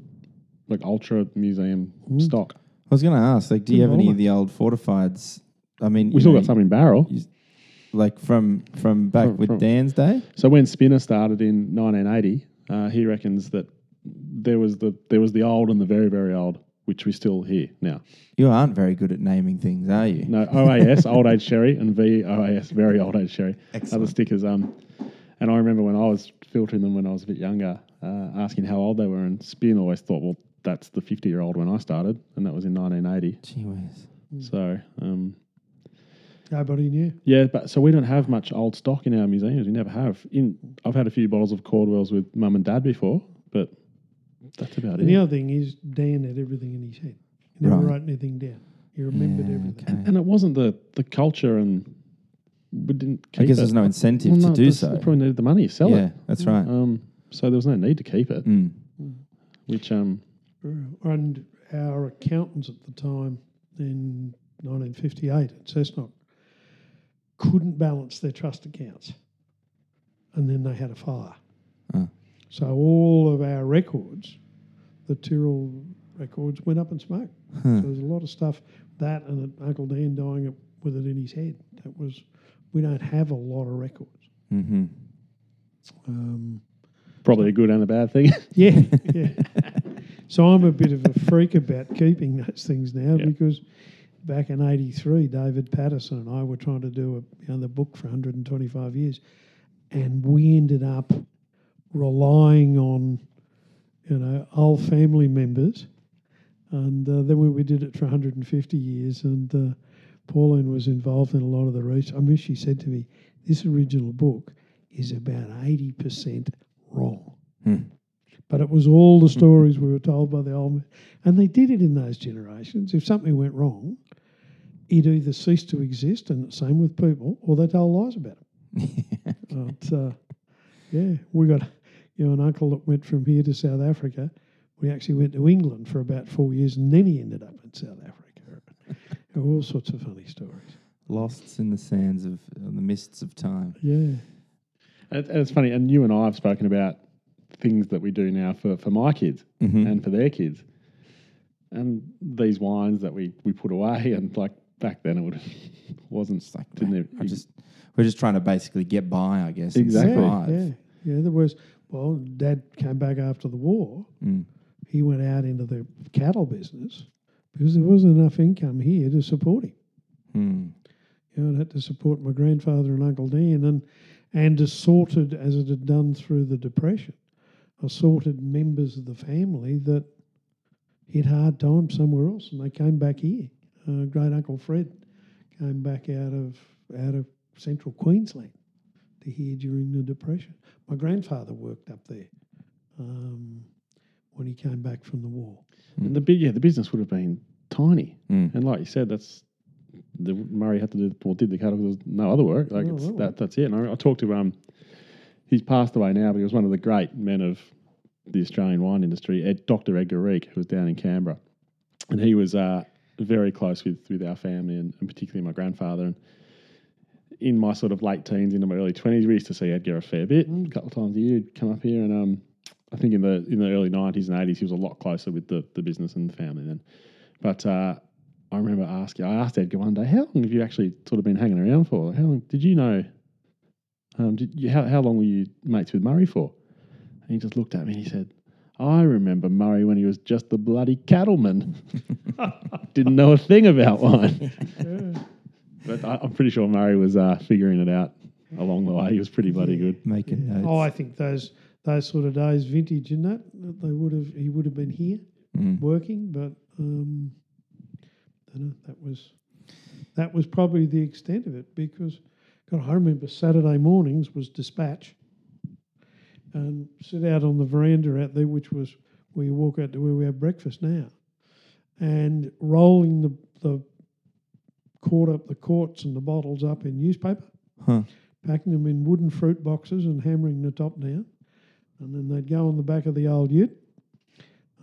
like ultra museum Mm. stock. I was going to ask, like, do you have any of the old fortifieds? I mean, We you still know, got some in barrel. like from from back From- with from- Dan's day. So when Spinner started in 1980, uh, he reckons that there was the there was the old and the very very old which we still hear now. You aren't very good at naming things, are you? No, OAS, old age sherry, and VOAS, very old age sherry. Other stickers. Um, and I remember when I was filtering them when I was a bit younger, uh, asking how old they were, and Spin always thought, well, that's the 50 year old when I started, and that was in 1980. Gee whiz. So, um, Nobody knew. yeah, but so we don't have much old stock in our museums. We never have. In I've had a few bottles of Cordwells with mum and dad before, but that's about it. And the other thing is, Dan had everything in his head. He never Right. wrote anything down. He remembered Yeah, everything. okay. And it wasn't the, the culture, and we didn't. I guess it. there's no incentive Well, to do this- so. They probably needed the money to sell yeah, it. that's right. Um, so there was no need to keep it, Mm. which um, And our accountants at the time in 1958 at Cessnock couldn't balance their trust accounts. And then they had a fire. Ah. So all of our records, the Tyrrell records, went up in smoke. Huh. So there's a lot of stuff that and Uncle Dan dying with it in his head. That was, we don't have a lot of records. hmm Um, probably a good and a bad thing. Yeah, yeah. So I'm a bit of a freak about keeping those things now Yeah. because back in '83, David Patterson and I were trying to do a, you know, the book for 125 years, and we ended up relying on you know old family members, and uh, then we, we did it for 150 years, and uh, Pauline was involved in a lot of the research. I mean, she said to me, "This original book is about 80 percent wrong." Hmm. But it was all the stories we were told by the old men. And they did it in those generations. If something went wrong, it either ceased to exist, and the same with people, or they told lies about it. but, uh, yeah, we got you know an uncle that went from here to South Africa. We actually went to England for about four years, and then he ended up in South Africa. all sorts of funny stories. Lost in the sands of in the mists of time. Yeah, And and it's funny, and you and I have spoken about things that we do now for, for my kids Mhm. and for their kids. And these wines that we, we put away, and like back then it would wasn't It's like didn't man, it- I just we're just trying to basically get by, I guess. Exactly. survive. yeah, yeah. There was well, Dad came back after the war. Mm. he went out into the cattle business because there wasn't enough income here to support him. Mm. You know, I had to support my grandfather and Uncle Dan and and assorted as it had done through the depression, assorted members of the family that hit hard times somewhere else, and they came back here. Uh, Great Uncle Fred came back out of out of central Queensland to here during the depression. My grandfather worked up there um, when he came back from the war. And the big yeah, the business would have been tiny. Mm. And like you said, that's the Murray had to do well did the cattle. 'cause There was no other work. Like No it's, other that that's it. And I, I talked to um, he's passed away now, but he was one of the great men of the Australian wine industry. Ed, Dr. Edgar Riek, who was down in Canberra, and he was uh, very close with with our family and, and particularly my grandfather. And in my sort of late teens, into my early twenties, we used to see Edgar a fair bit. A couple of times a year, he'd come up here, and um, I think in the in the early nineties and eighties, he was a lot closer with the the business and the family then. But uh, I remember asking, I asked Edgar one day, how long have you actually sort of been hanging around for? How long did you know? Um, did you, how, how long were you mates with Murray for? And he just looked at me and he said, I remember Murray when he was just the bloody cattleman. Didn't know a thing about wine. but I, I'm pretty sure Murray was uh, figuring it out along the way. He was pretty bloody good. Making notes. Oh, I think those those sort of days, vintage and that, that they would have he would have been here Mm. working, but um, I don't know, that was that was probably the extent of it because God, I remember Saturday mornings was dispatch and sit out on the veranda out there, which was where you walk out to where we have breakfast now, and rolling the the quart up the quarts and the bottles up in newspaper Huh. packing them in wooden fruit boxes and hammering the top down. And then they'd go on the back of the old ute.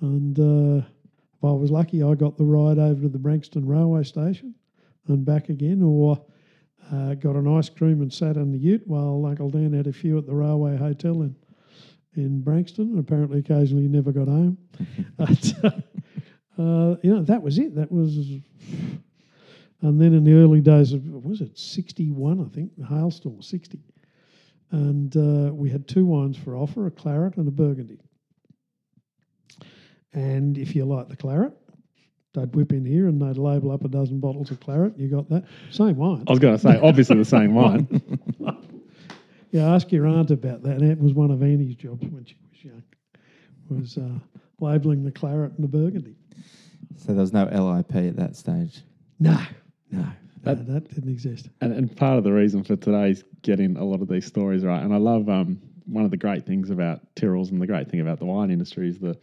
And uh, if I was lucky, I got the ride over to the Branxton railway station and back again, or uh, got an ice cream and sat in the ute while Uncle Dan had a few at the railway hotel in, in Branxton. Apparently, occasionally, he never got home. but, uh, you know, that was it. That was. And then in the early days of, was it 61, I think, the hailstorm, 60. And uh, we had two wines for offer, a claret and a burgundy. And if you like the claret, They'd whip in here and they'd label up a dozen bottles of claret. You got that same wine. I was going to say, obviously the same wine. Yeah, ask your aunt about that. That was one of Annie's jobs when she was young. Was uh, labelling the claret and the burgundy. So there was no LIP at that stage. No, no, no, That- that didn't exist. And, and part of the reason for today is getting a lot of these stories right. And I love um, one of the great things about Tyrrell's and the great thing about the wine industry is the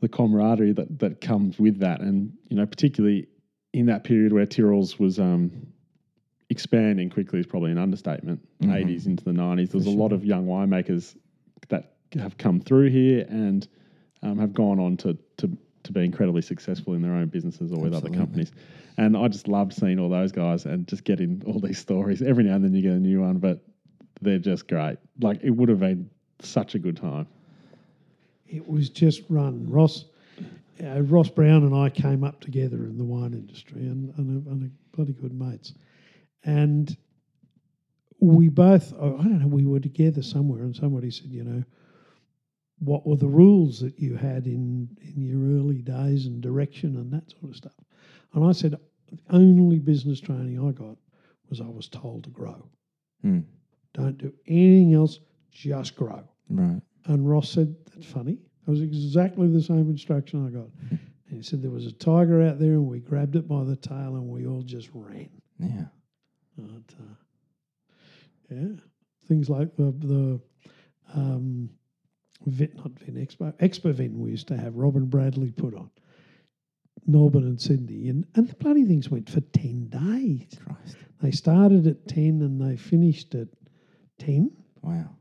the camaraderie that, that comes with that. And, you know, particularly in that period where Tyrrell's was um, expanding quickly is probably an understatement, 80s into the 90s. There's a lot of young winemakers that have come through here and um, have gone on to, to, to be incredibly successful in their own businesses or with other companies. And I just loved seeing all those guys and just getting all these stories. Every now and then you get a new one, but they're just great. Like it would have been such a good time. It was just run. Ross, uh, Ross Brown and I came up together in the wine industry and, and, are, and are bloody good mates. And we both, oh, I don't know, we were together somewhere and somebody said, you know, what were the rules that you had in, in your early days and direction and that sort of stuff? And I said, the only business training I got was I was told to grow. Hmm. Don't do anything else, just grow. Right. And Ross said, That's funny. That was exactly the same instruction I got. And he said, There was a tiger out there and we grabbed it by the tail and we all just ran. Yeah. But, uh, yeah. Things like the, the um, Vin, not Vin Expo, Expo Vin we used to have Robin Bradley put on. Melbourne and Sydney. And, and the bloody things went for 10 days. Christ. They started at 10 and they finished at 10. Wow.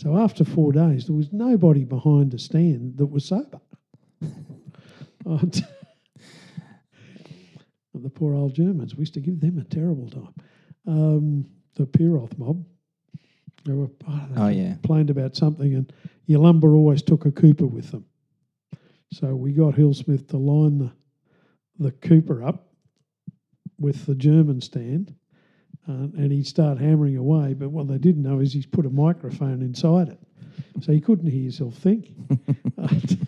So after four days, there was nobody behind the stand that was sober. The poor old Germans, we used to give them a terrible time. Um, the Pieroth mob, they were oh, they Oh, yeah. complained about something, and Yalumba always took a Cooper with them. So we got Hillsmith to line the the Cooper up with the German stand, uh, and he'd start hammering away. But what they didn't know is he's put a microphone inside it, so you couldn't hear yourself think.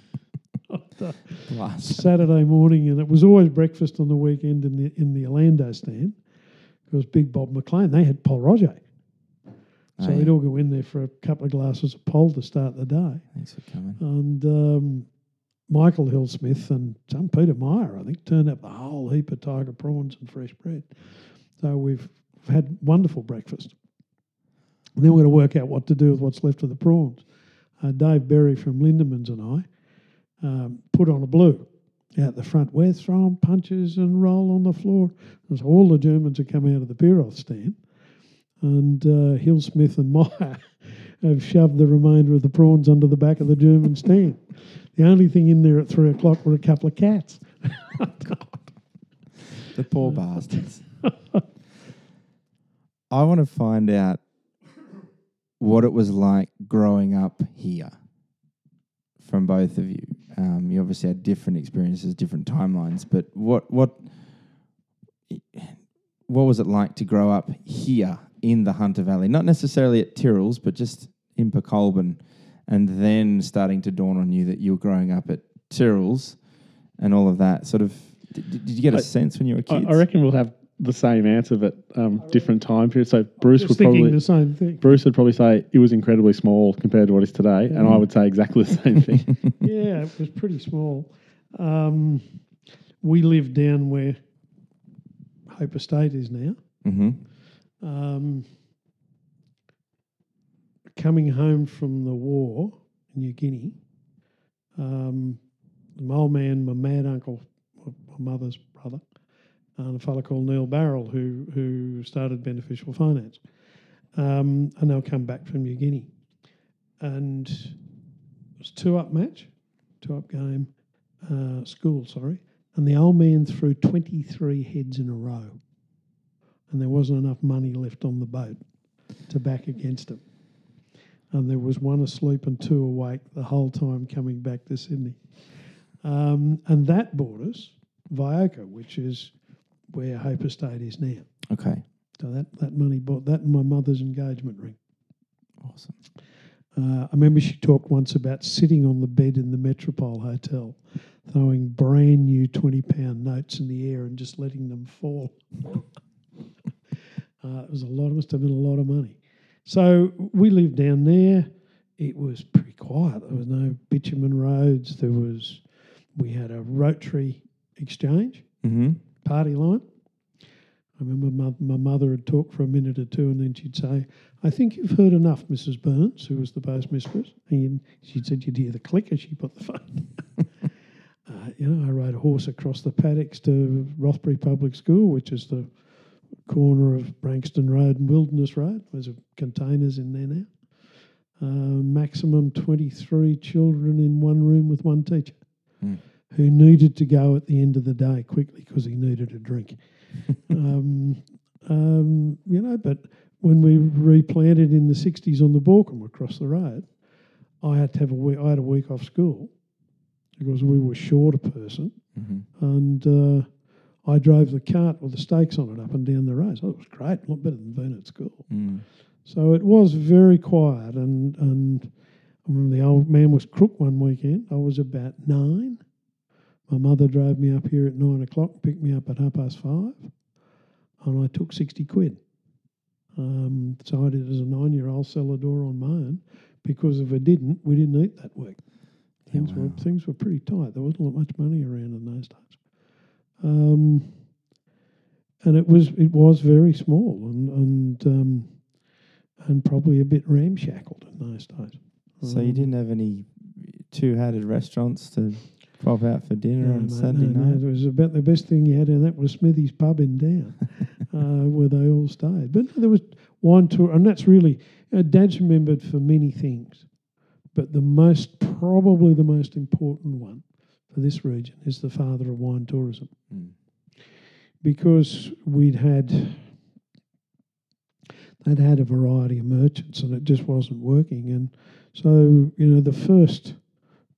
Saturday morning, and it was always breakfast on the weekend in the in the Orlando stand. Because Big Bob McLean, they had Pol Roger, so Oh, we'd all go in there for a couple of glasses of Pol to start the day. Thanks for coming. And um, Michael Hillsmith and some Peter Meyer, I think, turned up a whole heap of tiger prawns and fresh bread. So we've had wonderful breakfast. And then we're going to work out what to do with what's left of the prawns. Uh, Dave Berry from Lindemans and I um, put on a blue out the front. We're throwing punches and roll on the floor. And so all the Germans have come out of the Pieroth stand. And uh, Hillsmith and Meyer have shoved the remainder of the prawns under the back of the German stand. The only thing in there at three o'clock were a couple of cats. The poor bastards. I want to find out what it was like growing up here from both of you. Um, you obviously had different experiences, different timelines, but what what what was it like to grow up here in the Hunter Valley? Not necessarily at Tyrrell's, but just in Pokolbin, and then starting to dawn on you that you were growing up at Tyrrell's and all of that. Sort of, did, did you get a I- sense when you were I, kids? I reckon we'll have the same answer, but um, different time periods. So Bruce Just would probably the same thing. Bruce would probably say it was incredibly small compared to what it is today, and I would say exactly the same thing. yeah, it was pretty small. Um, we lived down where Hope Estate is now. Mm-hmm. Um, coming home from the war in New Guinea, um, my old man, my mad uncle, my mother's brother, and a fellow called Neil Barrell, who who started Beneficial Finance, um, and they'll come back from New Guinea, and it was two up match, two up game, uh, school, sorry, and the old man threw twenty three heads in a row and there wasn't enough money left on the boat to back against him, And there was one asleep and two awake the whole time coming back to Sydney. Um, and that brought us Vioka, which is where Hope Estate is now. Okay. So that, that money bought that and my mother's engagement ring. Awesome. Uh, I remember she talked once about sitting on the bed in the Metropole Hotel, throwing brand new twenty pound notes in the air and just letting them fall. uh, it was a lot. It must have been a lot of money. So we lived down there. It was pretty quiet. There was no bitumen roads. There was. We had a rotary exchange Mm-hmm. Party line. I remember my, mother would talk for a minute or two and then she'd say, I think you've heard enough, Mrs. Burns, who was the postmistress. And she said you'd hear the click as she put the phone. uh, you know, I rode a horse across the paddocks to Rothbury Public School, which is the corner of Branxton Road and Wilderness Road. There's containers in there now. Uh, maximum 23 children in one room with one teacher Mm. Who needed to go at the end of the day quickly because he needed a drink. um, um, you know, but when we replanted in the 60s on the Borkum across the road, I had to have a week, I had a week off school because we were short a person Mm-hmm. and uh, I drove the cart with the stakes on it up and down the road. So it was great, a lot better than being at school. Mm. So it was very quiet, and and I remember the old man was crook one weekend. I was about nine. My mother drove me up here at nine o'clock, picked me up at half past five, and I took sixty quid. Um, so I did as a nine-year-old sell a door on my own because if I didn't, we didn't eat that week. Yeah, Things were things were pretty tight. There wasn't much money around in those days. Um, and it was it was very small and and um, and probably a bit ramshackled in those days. So you Um, didn't have any two-headed restaurants to pop out for dinner no, on mate, Saturday no, night? No, it was about the best thing you had, and that was Smithy's pub in Down, uh, where they all stayed. But there was wine tour, and that's really uh, Dad's remembered for many things, but the most probably the most important one for this region is the father of wine tourism. Mm. because we'd had they'd had a variety of merchants and it just wasn't working and so you know the first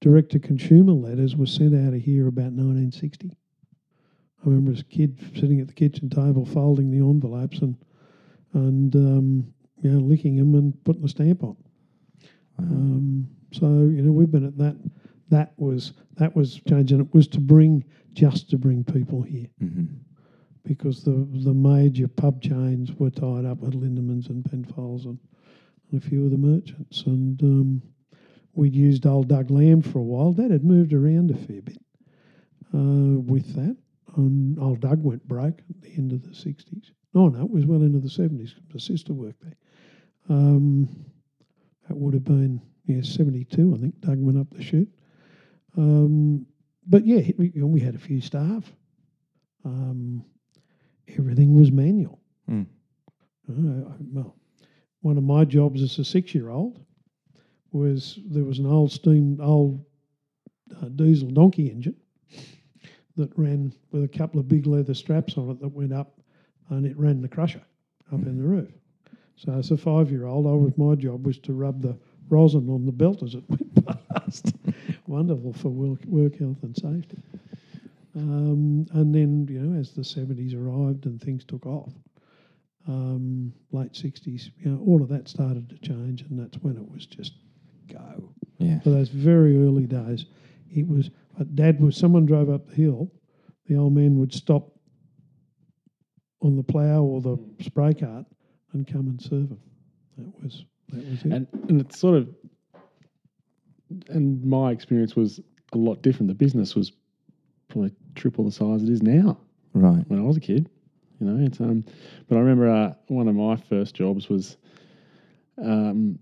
direct to consumer letters were sent out of here about 1960 I remember as a kid sitting at the kitchen table folding the envelopes and and um, you know licking them and putting a stamp on Wow. um, so you know we've been at that that was that was changing it was to bring just to bring people here Mhm. because the the major pub chains were tied up with Lindemans and Penfolds and, and a few of the merchants. And um, we'd used old Doug Lamb for a while. Dad had moved around a fair bit uh, with that. And old Doug went broke at the end of the 60s. No, no, it was well into the 70s. My sister worked there. Um, that would have been, yeah, 72, I think. Doug went up the chute. Um, but yeah, we, we had a few staff. Um, everything was manual. Mm. Uh, well, one of my jobs as a six-year-old was there was an old steam, old uh, diesel donkey engine that ran with a couple of big leather straps on it that went up, and it ran the crusher up in the roof. So as a five-year-old, I was my job was to rub the rosin on the belt as it went past. Wonderful for work, work health and safety. Um, and then, you know, as the 70s arrived and things took off, um, late 60s, you know, all of that started to change, and that's when it was just go. Yeah. For those very early days, it was, uh, Dad was, someone drove up the hill, the old man would stop on the plough or the spray cart and come and serve them. That was, that was it. and and it's sort of and my experience was a lot different. The business was probably triple the size it is now Right. when I was a kid. You know, it's um. But I remember uh, one of my first jobs was, um,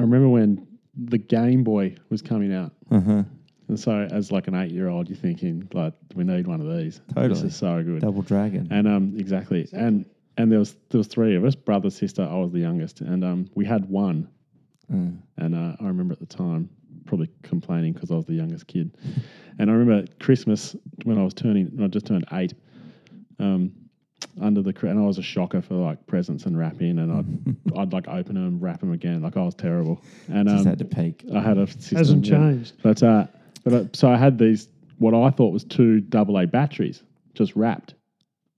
I remember when the Game Boy was coming out, Uh huh. and so as like an eight-year-old, you're thinking like, we need one of these. This is so good. Double Dragon. And um, exactly. And and there was there was three of us, brother, sister. I was the youngest, and um, we had one. Mm. And uh, I remember at the time probably complaining because I was the youngest kid. And I remember at Christmas when I was turning, when I just turned eight, um, under the and I was a shocker for like presents and wrapping, and I'd I'd like open them, wrap them again, like I was terrible. And Just um, had to peek. I had a system, Hasn't yeah. changed. But uh, but uh, so I had these what I thought was two double A batteries just wrapped,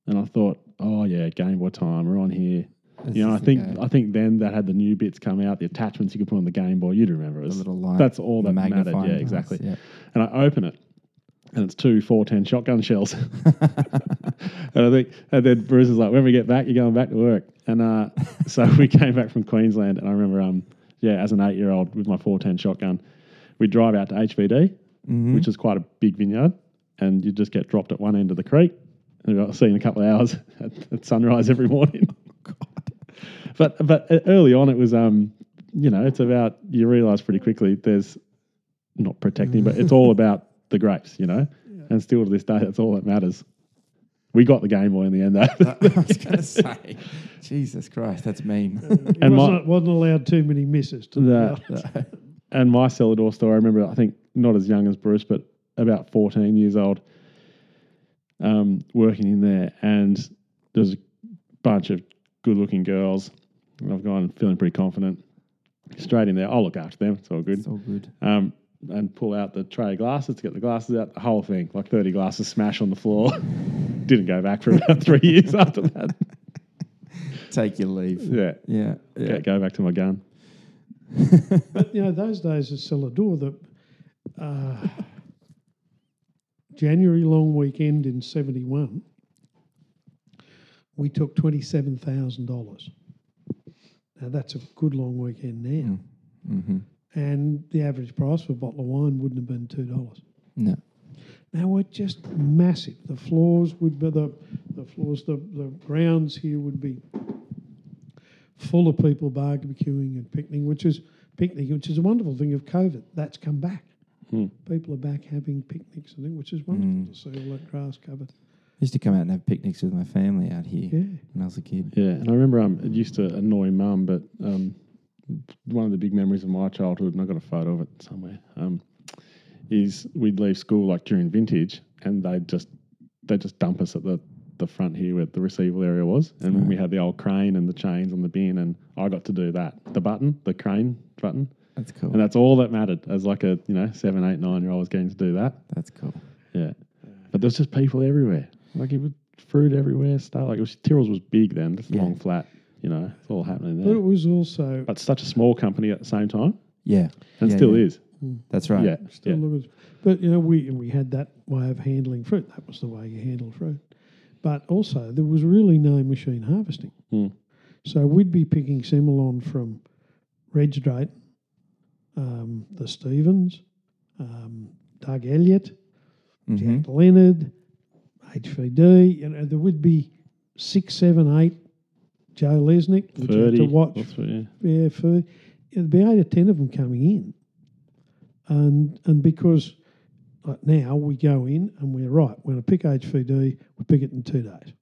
and I thought, oh yeah, Game Boy time, we're on here. This You know, I think go. I think then that had the new bits come out, the attachments you could put on the Game Boy. You'd remember it. the was- little light. that's all the that mattered. Yeah, glass, exactly. Yeah. And I open it, and it's two 410 shotgun shells. and I think, and then Bruce is like, when we get back, you're going back to work. And uh, so we came back from Queensland, and I remember, um, yeah, as an eight year old with my 410 shotgun, we'd drive out to HVD, which is quite a big vineyard, and you'd just get dropped at one end of the creek. And we got seen a couple of hours at, at sunrise every morning. But but uh, early on, it was um, you know, it's about you realise pretty quickly there's not protecting, but it's all about the grapes, you know. And still to this day, that's all that matters. We got the Game Boy in the end, though. I was going to say, Jesus Christ, that's mean. He And wasn't, wasn't allowed too many misses. To No. the and my cellar door store, I remember, I think not as young as Bruce, but about 14 years old, um, working in there. And there's a bunch of good looking girls. And I've gone feeling pretty confident. Straight in there. I'll look after them. It's all good. It's all good. um, and pull out the tray of glasses to get the glasses out. The whole thing, like 30 glasses, smash on the floor. Didn't go back for about three years after that. Take your leave. Yeah. Yeah. yeah. Go, go back to my gun. But you know, those days at cellar door, the uh, January long weekend in '71, we took twenty-seven thousand dollars. Now that's a good long weekend now, Mm-hmm. And the average price for a bottle of wine wouldn't have been two dollars. No. Now we're just massive. The floors would be the the floors, the, the grounds here would be full of people barbecuing and picnicking, which is picnicking, which is a wonderful thing of COVID. That's come back. Hmm. People are back having picnics and things, which is wonderful to see all that grass covered. I used to come out and have picnics with my family out here Yeah. when I was a kid. Yeah. And I remember um, it used to annoy mum, but um, one of the big memories of my childhood, and I got a photo of it somewhere, um, is we'd leave school like during vintage and they'd just, they'd just dump us at the, the front here where the receival area was. And Right. we had the old crane and the chains on the bin, and I got to do that. The button, the crane button. That's cool. And that's all that mattered as like a, you know, seven, eight, nine year old was getting to do that. That's cool. Yeah. But there's just people everywhere. Like it was fruit everywhere, stuff. Like it was, Tyrrell's was big then, just Yeah. long flat, you know, it's all happening there. But it was also But such a small company at the same time, Yeah. and Yeah, still yeah. is. That's right. Yeah. still yeah. looks- but you know we we had that way of handling fruit. That was the way you handled fruit. But also there was really no machine harvesting. Hmm. So we'd be picking Semillon from Reg Drayton, um, the Stevens, um, Doug Elliott. Jack Leonard, HVD. You know, there would be six, seven, eight. Joe Lesnick, which you had to watch what- yeah. yeah, for there'd be eight or ten of them coming in, and and because like now we go in and we're right, we're going to pick HVD, we pick it in two days.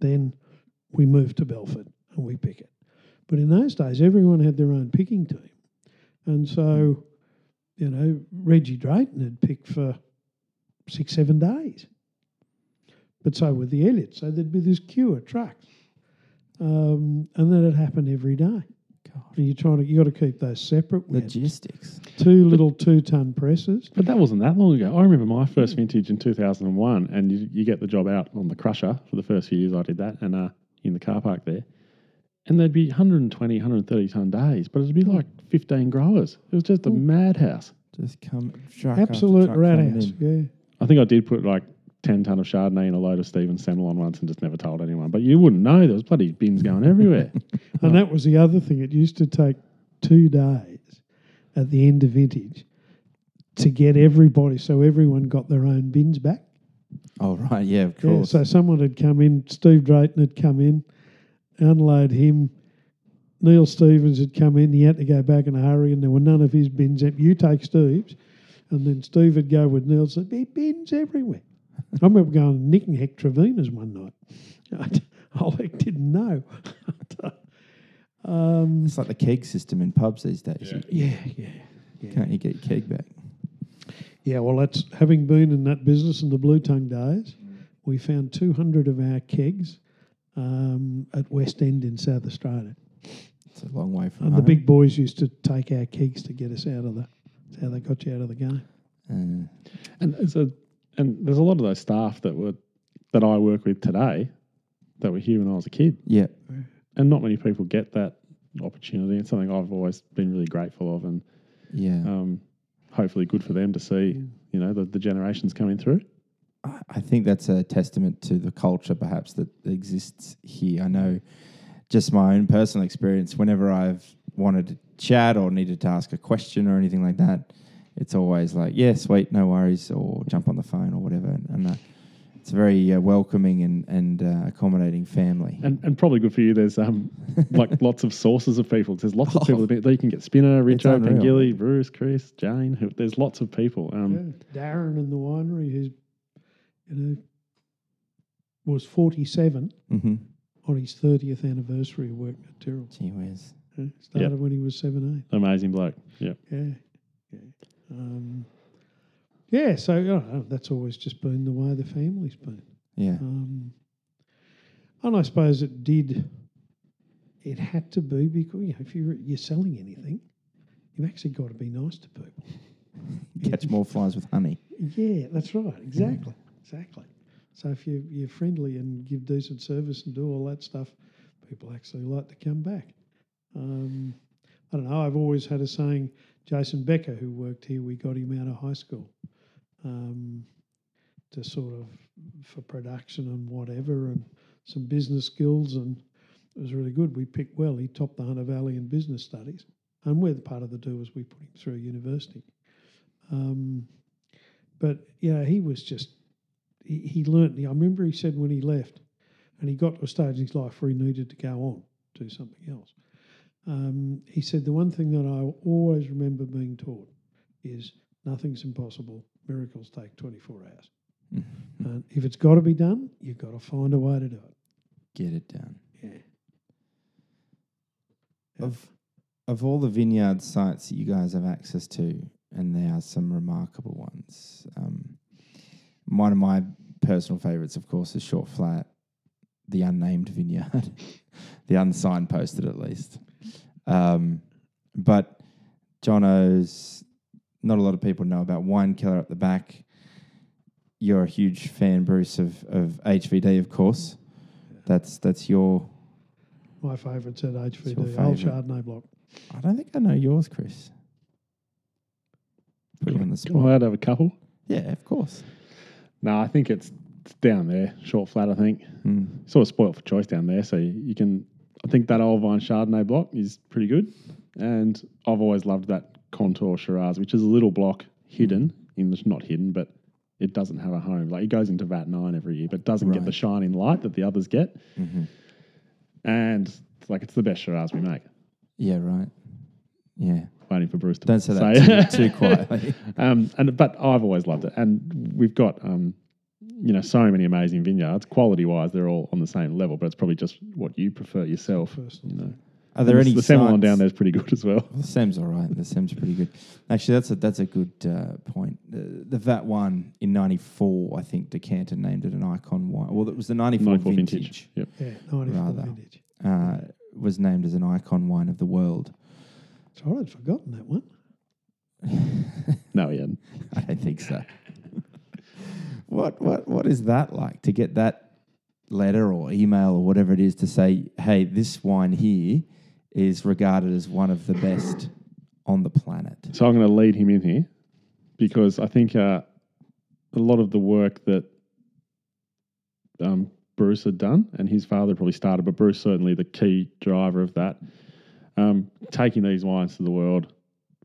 Then we move to Belford and we pick it. But in those days, everyone had their own picking team, and so you know Reggie Drayton had picked for six, seven days. But so would the Elliots. So there'd be this queue of trucks, um, and then it happened every day. God. And you trying to you got to keep those separate. We had Logistics. two little two ton presses. But that wasn't that long ago. I remember my first vintage in 2001, and you, you get the job out on the crusher for the first few years I did that, and uh, in the car park there. And there'd be 120, 130 ton days, but it'd be like 15 growers. It was just a madhouse. Just come. Truck after Absolute truck rat coming house. in. Yeah. I think I did put like 10 ton of Chardonnay and a load of Stephen Semillon once and just never told anyone. But you wouldn't know. There was bloody bins going everywhere. And that was the other thing. It used to take two days at the end of vintage to get everybody, so everyone got their own bins back. Oh right, yeah, of Yeah, course. so someone had come in, Steve Drayton had come in, unload him. Neil Stevens had come in, he had to go back in a hurry, and there were none of his bins. empty. You take Steve's, and then Steve would go with Neil, said, Be bins everywhere. I remember going and nicking Heck Trevinas one night. I didn't know. um, it's like the keg system in pubs these days. You- yeah, yeah, yeah. Can't you get your keg back? Yeah, well, that's having been in that business in the Blue Tongue days, we found 200 of our kegs um, at West End in South Australia. It's a long way from And home. the big boys used to take our kegs to get us out of the. That's how they got you out of the game. Uh, and, there's a, and there's a lot of those staff that were that I work with today that were here when I was a kid. yeah, And not many people get that opportunity. It's something I've always been really grateful of. And yeah. um, hopefully good for them to see, you know, the, the generations coming through. I I think that's a testament to the culture, perhaps, that exists here. I know just my own personal experience, whenever I've wanted to chat or needed to ask a question or anything like that, it's always like, yeah, sweet, no worries, or jump on the phone or whatever. And, and uh, it's a very uh, welcoming and, and uh, accommodating family. And, and probably good for you. There's um like lots of sources of people. There's lots of people that you can get Spinner, Richo, unreal. Pengilly, Bruce, Chris, Jane. Who, there's lots of people. Um, Yeah. Darren in the winery, who's you know was forty seven mm-hmm. on his thirtieth anniversary of working at Tyrrell. Gee whiz. Yeah, started when he was seventeen. amazing bloke. Yeah. Yeah, yeah. Um, yeah, so I don't know, that's always just been the way the family's been. Yeah. Um, and I suppose it did. It had to be because you know, if you're you're selling anything, you've actually got to be nice to people. Catch more flies with honey. Yeah, that's right. Exactly, exactly. So if you you're friendly and give decent service and do all that stuff, people actually like to come back. Um, I don't know. I've always had a saying. Jason Becker, who worked here, we got him out of high school um, to sort of for production and whatever, and some business skills, and it was really good. We picked well. He topped the Hunter Valley in business studies, and we're part of the do is we put him through university. Um, but yeah, he was just he, he learnt. I remember he said when he left, and he got to a stage in his life where he needed to go on do something else. Um, he said the one thing that I always remember being taught is nothing's impossible. Miracles take twenty four hours. And if it's got to be done, you've got to find a way to do it. Get it done. Yeah. Of of all the vineyard sites that you guys have access to, and there are some remarkable ones. Um, one of my personal favourites, of course, is Short Flat, the unnamed vineyard, the unsignposted at least. Um, but Jono's, not a lot of people know about Wine Killer at the back. You're a huge fan, Bruce, of, of HVD, of course. That's that's your. My favourite's at HVD, Old favourite? Chardonnay block. I don't think I know yours, Chris. Put you on the spot. Allowed to have a couple? Yeah, of course. No, I think it's, it's down there, short flat. I think Mm. sort of spoiled for choice down there. So you, you can. I think that old vine Chardonnay block is pretty good, and I've always loved that contour Shiraz, which is a little block hidden in the not hidden, but it doesn't have a home. Like it goes into VAT nine every year, but doesn't get the shining light that the others get. hmm And it's like it's the best Shiraz we make. Yeah, right. Yeah. Waiting for Bruce to Don't say say that too, too quietly. um, and but I've always loved it, and we've got um, you know so many amazing vineyards. Quality wise, they're all on the same level, but it's probably just what you prefer yourself. Personal. You know, Are there And any the Semillon sites- down there is pretty good as well. The Sem's all right. The Sem's pretty good. Actually, that's a that's a good uh, point. The, the VAT one in '94, I think Decanter named it an icon wine. Well, it was the '94 94 vintage. Yep. Yeah, 94 vintage. Uh, was named as an icon wine of the world. Sorry, I'd forgotten that one. No, yeah. I don't think so. What what what is that like to get that letter or email or whatever it is to say, hey, this wine here is regarded as one of the best on the planet. So I'm going to lead him in here because I think uh, a lot of the work that um, Bruce had done, and his father probably started, but Bruce certainly the key driver of that. Um, taking these wines to the world,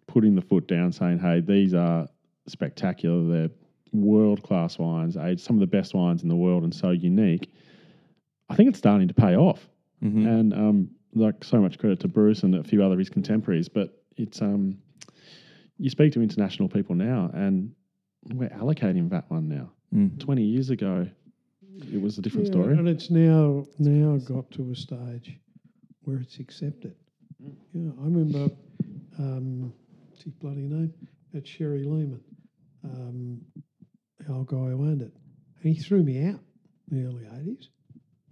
putting the foot down, saying, "Hey, these are spectacular. They're world class wines, aged some of the best wines in the world, and so unique." I think it's starting to pay off Mhm. and um, like so much credit to Bruce and a few other of his contemporaries. But it's um, you speak to international people now, and we're allocating that one now. Mm. Twenty years ago, it was a different Yeah, story. And it's now now got to a stage where it's accepted. Yeah, I remember, um, what's his bloody name? At Sherry-Lehmann, um, the old guy who owned it. And he threw me out in the early 80s.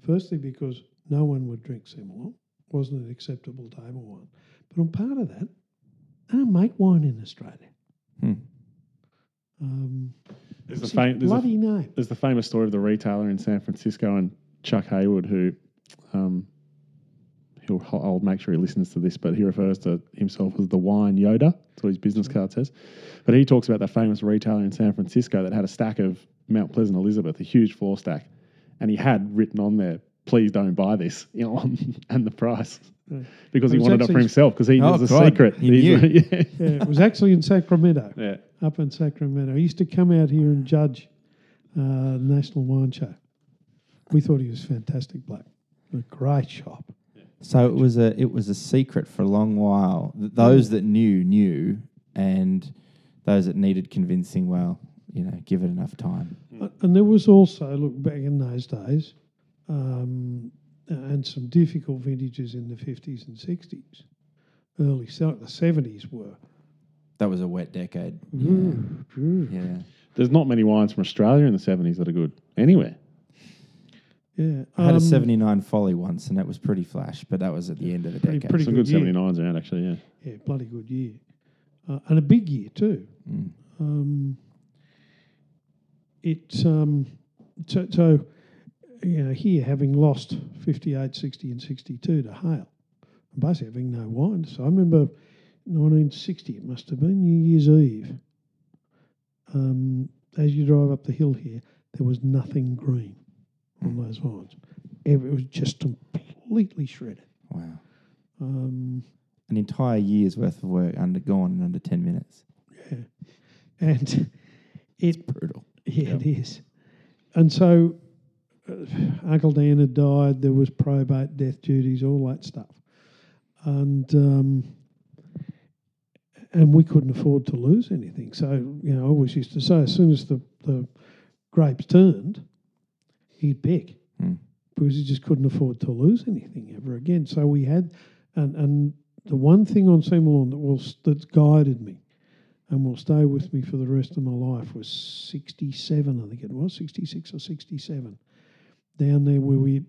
Firstly, because no one would drink Semillon, wasn't an acceptable table wine. But on part of that, I don't make wine in Australia. Hmm. Um, There's the, fam- there's, a, name. there's the famous story of the retailer in San Francisco and Chuck Hayward, who um, he'll, I'll make sure he listens to this, but he refers to himself as the wine Yoda. That's what his business card says. But he talks about that famous retailer in San Francisco that had a stack of Mount Pleasant Elizabeth, a huge floor stack, and he had written on there, "Please don't buy this," you know, and the price because he wanted it for himself because he Oh, was a God, secret. he knew. yeah. Yeah, it was actually in Sacramento, yeah. up in Sacramento. He used to come out here and judge uh, National Wine Show. We thought he was fantastic bloke. A great shop. So it was a it was a secret for a long while. Those that knew knew, and those that needed convincing, well, you know, give it enough time. And there was also, look, back in those days, um, and some difficult vintages in the 50s and 60s. Early, the 70s were. That was a wet decade. Ooh, ooh. Yeah. There's not many wines from Australia in the 70s that are good anywhere. Yeah. I had a um, 79 Folly once, and that was pretty flash, but that was at the end of the Pretty- decade. pretty Some good good year. 79s around, actually, yeah. Yeah, bloody good year. Uh, and a big year, too. Mm. Um, it, um, so, so, you know, here having lost 58, 60, and 62 to hail, and basically having no wine. So I remember 1960, it must have been New Year's Eve. Um, as you drive up the hill here, there was nothing green on those vines. It was just completely shredded. Wow. Um, An entire year's worth of work undergone in under 10 minutes. yeah. And it Brutal. Yeah, it is. And so uh, Uncle Dan had died. There was probate, death duties, all that stuff, and um, and we couldn't afford to lose anything. So you know, I always used to say, as soon as the the grapes turned, he'd pick Hmm. because he just couldn't afford to lose anything ever again. So we had, and and the one thing on Semillon that was that's guided me and will stay with me for the rest of my life was 67, I think it was, 66 or 67. Down there where we,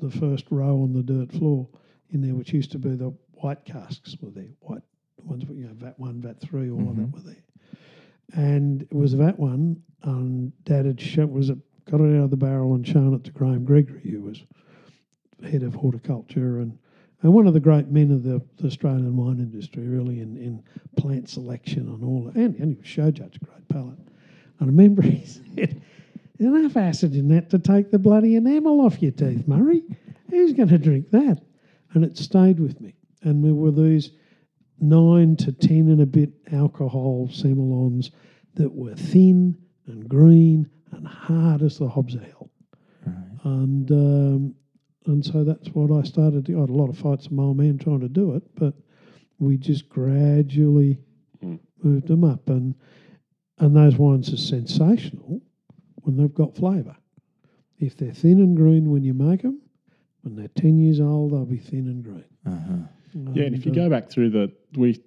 the first row on the dirt floor in there, which used to be the white casks were there, white ones, you know, VAT 1, VAT 3, all of that were there. And it was VAT 1, and Dad had shown, was it, got it out of the barrel and shown it to Graham Gregory, who was head of horticulture and and one of the great men of the, the Australian wine industry, really, in, in plant selection and all. And, and he was show judge, great palate. And I remember he said, enough acid in that to take the bloody enamel off your teeth, Murray. Who's going to drink that? And it stayed with me. And there were these nine to ten and a bit alcohol semillons that were thin and green and hard as the hobs of hell. And um, and so that's what I started. To, I had a lot of fights with my old man trying to do it, but we just gradually Mm. moved them up. And and those wines are sensational when they've got flavour. If they're thin and green when you make them, when they're ten years old, they'll be thin and green. Uh-huh. Yeah, and if you uh, go back through the we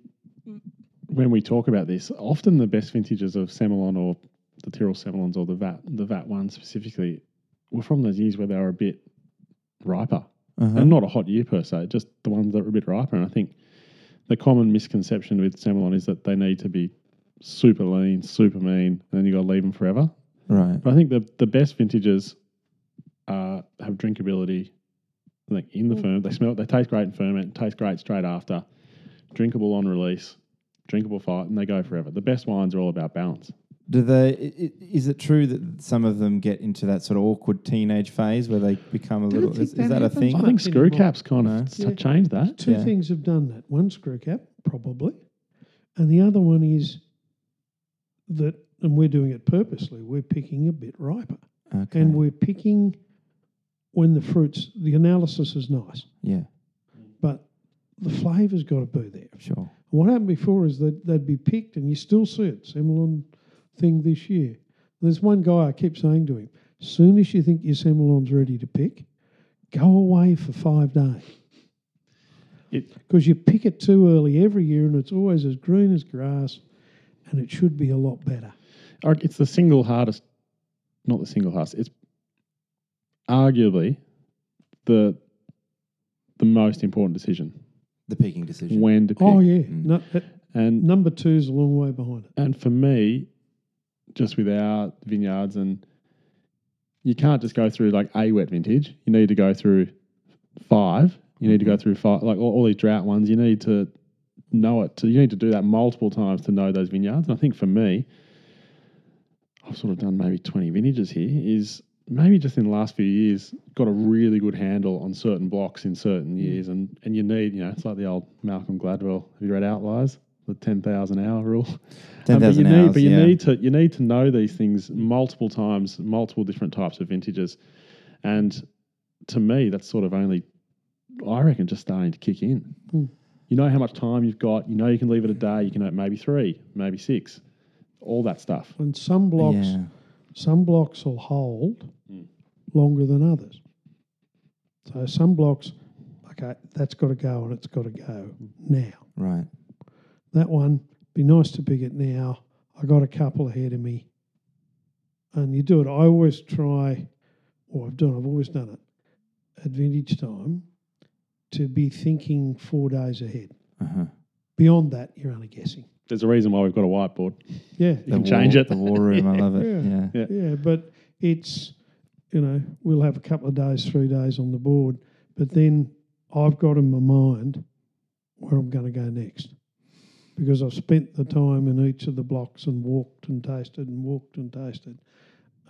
when we talk about this, often the best vintages of Semillon or the Tyrrell Semillons or the VAT the VAT one specifically were from those years where they were a bit riper. Uh-huh. And not a hot year per se, just the ones that were a bit riper. And I think the common misconception with Semillon is that they need to be super lean, super mean, and then you got to leave them forever. Right. But I think the the best vintages uh, have drinkability, like in the ferment. They smell, they taste great in ferment, taste great straight after, drinkable on release, drinkable fight, and they go forever. The best wines are all about balance. Do they? i- i- Is it true that some of them get into that sort of awkward teenage phase where they become a little? Is, is that that a thing? I think screw caps kind of No. s- Yeah. changed that. Two Yeah. things have done that. One screw cap, probably, and the other one is that, and we're doing it purposely. We're picking a bit riper, Okay. and we're picking when the fruits. The analysis is nice, yeah. but the flavour's got to be there. Sure. What happened before is that they'd be picked, and you still see it. Semillon thing this year. There's one guy I keep saying to him: soon as you think your Semillon's ready to pick, go away for five days. Because you pick it too early every year, and it's always as green as grass, and it should be a lot better. It's the single hardest, not the single hardest. It's arguably the the most important decision The picking decision. when to pick. Oh yeah, Mm. no, And number two is a long way behind it. And for me, just with our vineyards, and you can't just go through like a wet vintage. You need to go through five, you need to go mm-hmm. through five, like all, all these drought ones. You need to know it. To, you need to do that multiple times to know those vineyards. And I think for me, I've sort of done maybe 20 vintages here, is maybe just in the last few years got a really good handle on certain blocks in certain mm. years. And, and you need, you know, it's like the old Malcolm Gladwell. Have you read Outliers? The 10,000 hour rule. Um, but you need, but you yeah. need to you need to know these things multiple times, multiple different types of vintages, and to me, that's sort of only, I reckon, just starting to kick in. Hmm. You know how much time you've got. You know you can leave it a day. You can have maybe three, maybe six, all that stuff. And some blocks, Yeah. some blocks will hold Mm. longer than others. So some blocks, okay, that's got to go and it's got to go now. Right. That one, be nice to pick it now. I got a couple ahead of me. And you do it. I always try, or I've done, I've always done it at vintage time to be thinking four days ahead. Uh-huh. Beyond that, you're only guessing. There's a reason why we've got a whiteboard. Yeah. You can change it. The war room, I love it. Yeah. Yeah. Yeah. Yeah, but it's you know we'll have a couple of days, three days on the board, but then I've got in my mind where I'm going to go next because I've spent the time in each of the blocks and walked and tasted and walked and tasted,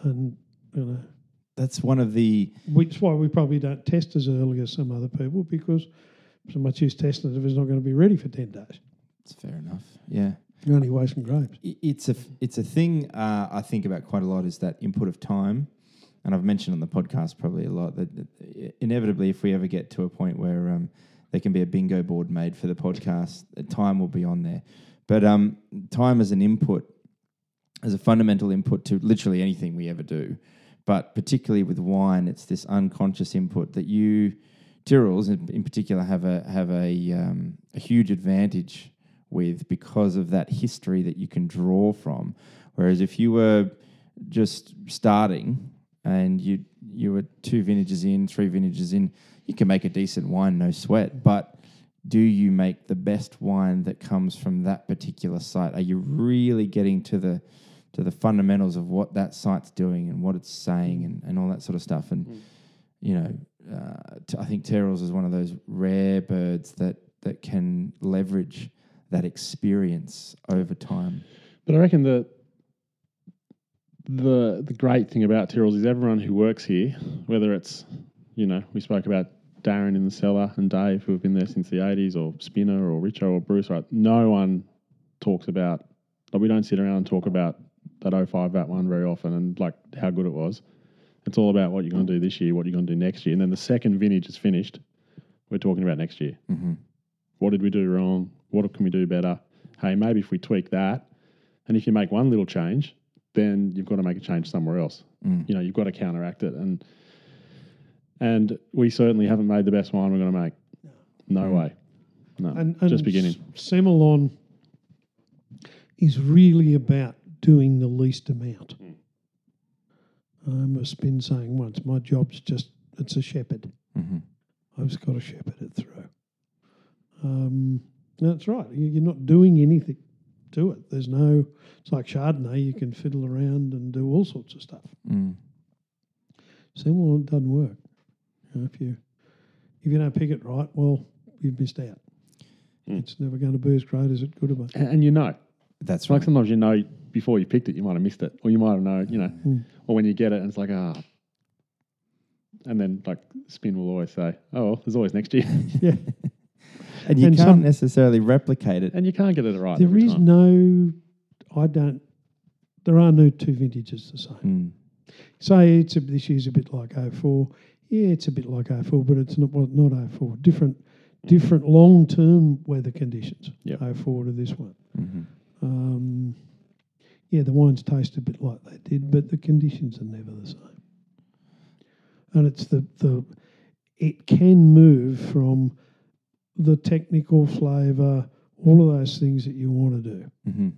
and you know That's one of the which is why we probably don't test as early as some other people because so much use testing it if it's not going to be ready for ten days. it's fair enough. Yeah. You're only wasting grapes. It's a it's a thing uh, I think about quite a lot is that input of time, and I've mentioned on the podcast probably a lot that, that inevitably if we ever get to a point where um, there can be a bingo board made for the podcast, time will be on there. But um, time as an input, as a fundamental input to literally anything we ever do, but particularly with wine, it's this unconscious input that you, Tyrrells in, in particular, have a have a um, a huge advantage with because of that history that you can draw from. Whereas if you were just starting and you you were two vintages in, three vintages in, you can make a decent wine, no sweat. But do you make the best wine that comes from that particular site? Are you really getting to the to the fundamentals of what that site's doing and what it's saying and, and all that sort of stuff? And you know, uh, t- I think Tyrrells is one of those rare birds that that can leverage that experience over time. But I reckon the the the great thing about Tyrrells is everyone who works here, whether it's you know we spoke about Darren in the cellar and Dave who have been there since the eighties, or Spinner or Richo or Bruce. Right, no one talks about. Like we don't sit around and talk about that 05 VAT one very often and like how good it was. It's all about what you're going to do this year, what you're going to do next year, and then the second vintage is finished. We're talking about next year. Mm-hmm. What did we do wrong? What can we do better? Hey, maybe if we tweak that, and if you make one little change, then you've got to make a change somewhere else. Mm. You know, you've got to counteract it, and and we certainly haven't made the best wine we're going to make. No way. No, and, and just beginning. Semillon is really about doing the least amount. Mm. I must been saying once, my job's just it's a shepherd. Mm-hmm. I've just got to shepherd it through. Um, that's right. You- You're not doing anything to it. There's no. It's like Chardonnay. You can fiddle around and do all sorts of stuff. Mm. Semillon doesn't work. You know, if you if you don't pick it right, well, you've missed out. Mm. It's never going to be as great as it could have been. And, and you know, That's it's like right. sometimes you know before you picked it, you might have missed it, or you might have known, you know, Mm. or when you get it, and it's like ah. and then like Spin will always say, "Oh, well, there's always next year," Yeah. And you And can't some- necessarily replicate it. and you can't get it right. There every is time. no, I don't, there are no two vintages the same. Mm. Say it's a, this year's a bit like 04. Yeah, it's a bit like 04, but it's not well, not 04. Different, different long term weather conditions. Yep. 04 to this one. hmm Um, yeah, the wines taste a bit like they did, but the conditions are never the same. And it's the the it can move from the technical flavour, all of those things that you want to do, hmm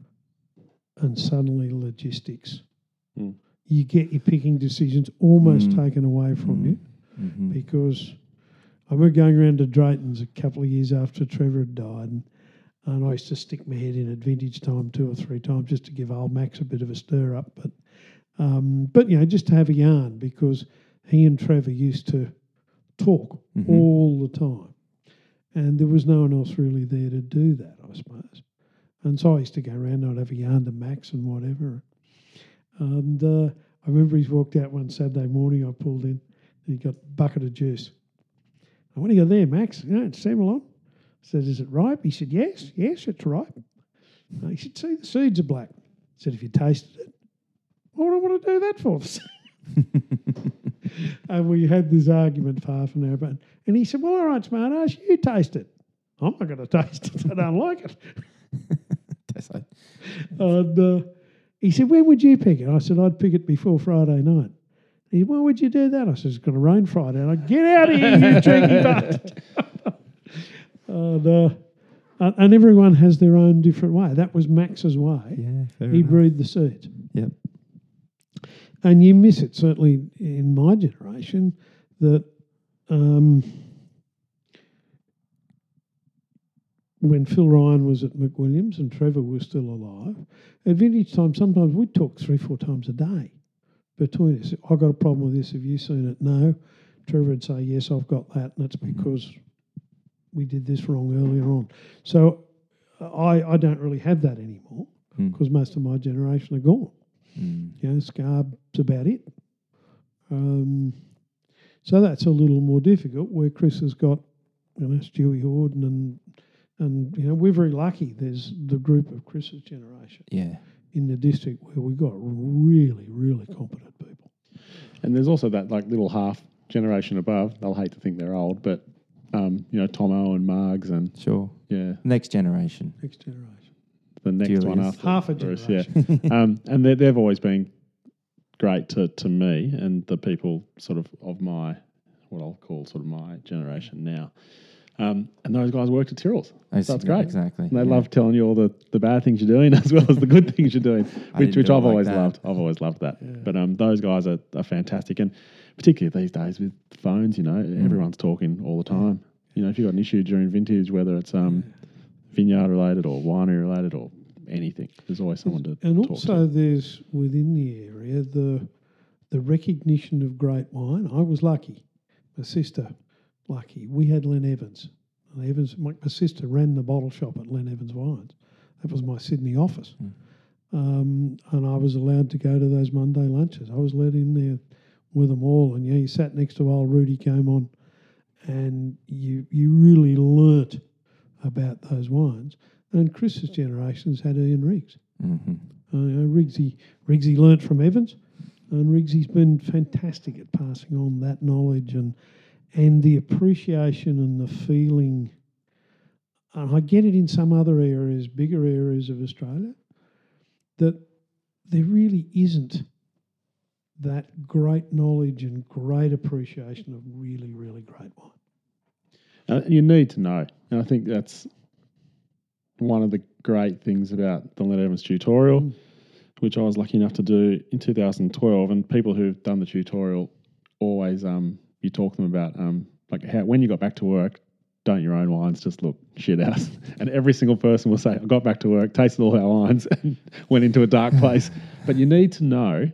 and suddenly logistics. Mm. You get your picking decisions almost Mm. taken away from Mm. you hmm because I remember going around to Drayton's a couple of years after Trevor had died, and, and I used to stick my head in at vintage time two or three times just to give old Max a bit of a stir up. But, um, but you know, just to have a yarn because he and Trevor used to talk Mhm. all the time. and there was no one else really there to do that, I suppose. And so I used to go around. And I'd have a yarn to Max and whatever. And uh, I remember he's walked out one Saturday morning. I pulled in, he got a bucket of juice. I want to go there, Max. You know, it's Semillon. I said, "Is it ripe?" He said, "Yes, yes, it's ripe." Uh, he said, "See, the seeds are black." I said, "If you tasted it, what would I want to do that for?" and we had this argument for half an hour. But and he said, "Well, all right, smart ass, you taste it." I'm not going to taste it. I don't like it. And uh, he said, When would you pick it? I said, I'd pick it before Friday night. He said, Why would you do that? I said, It's going to rain Friday. And I Get out of here, you cheeky bastard. and, uh, and, everyone has their own different way. That was Max's way. yeah, he enough. brewed the seeds. Yep. And you miss it, certainly in my generation, that um, when Phil Ryan was at McWilliams and Trevor was still alive, at vintage time, sometimes we'd talk three, four times a day between us. I've got a problem with this. Have you seen it? No. Trevor would say, Yes, I've got that. And that's because we did this wrong earlier on. So I, I don't really have that anymore Mm. because most of my generation are gone. Mm. You know, Scarb's about it. Um, so that's a little more difficult. Where Chris has got, you know, Stewie Hordern and and you know we're very lucky. There's the group of Chris's generation Yeah. In the district where we've got really, really competent people. And there's also that like little half generation above. They'll hate to think they're old, but um, you know, Tomo and Margs and Sure. yeah, Next generation. Next generation, the next one after half a Bruce, generation. Yeah, um, and they- they've always been great to, to me and the people sort of of my what I'll call sort of my generation now. Um, and those guys worked at Tyrrell's. I So that's great. Exactly. And they yeah. love telling you all the, the bad things you're doing as well as the good things you're doing, which, which do I've like always that. loved. I've always loved that. But um, those guys are, are fantastic. And particularly these days with phones, you know, Mm. everyone's talking all the time. You know, if you've got an issue during vintage, whether it's um, vineyard related or winery related or anything, there's always someone to And talk also, to. there's within the area the the recognition of great wine. I was lucky. My sister, lucky. We had Len Evans. Len Evans. My, my sister ran the bottle shop at Len Evans Wines. That was my Sydney office, um, and I was allowed to go to those Monday lunches. I was let in there with them all, and yeah, you sat next to old Rudy came on, and you you really learnt about those wines. And Chris's generations had Iain Riggs. hmm Uh, you know, Riggsy, Riggsy learnt from Evans, and Riggsy's been fantastic at passing on that knowledge and and the appreciation and the feeling. And I get it in some other areas, bigger areas of Australia, that there really isn't that great knowledge and great appreciation of really, really great wine. Uh, you need to know. And I think that's one of the great things about the Len Evans tutorial, Mm. which I was lucky enough to do in 2012. And people who've done the tutorial always, um, you talk to them about um, like how when you got back to work, don't your own wines just look shit house. And every single person will say, I got back to work, tasted all our wines, and went into a dark place. but you need to know,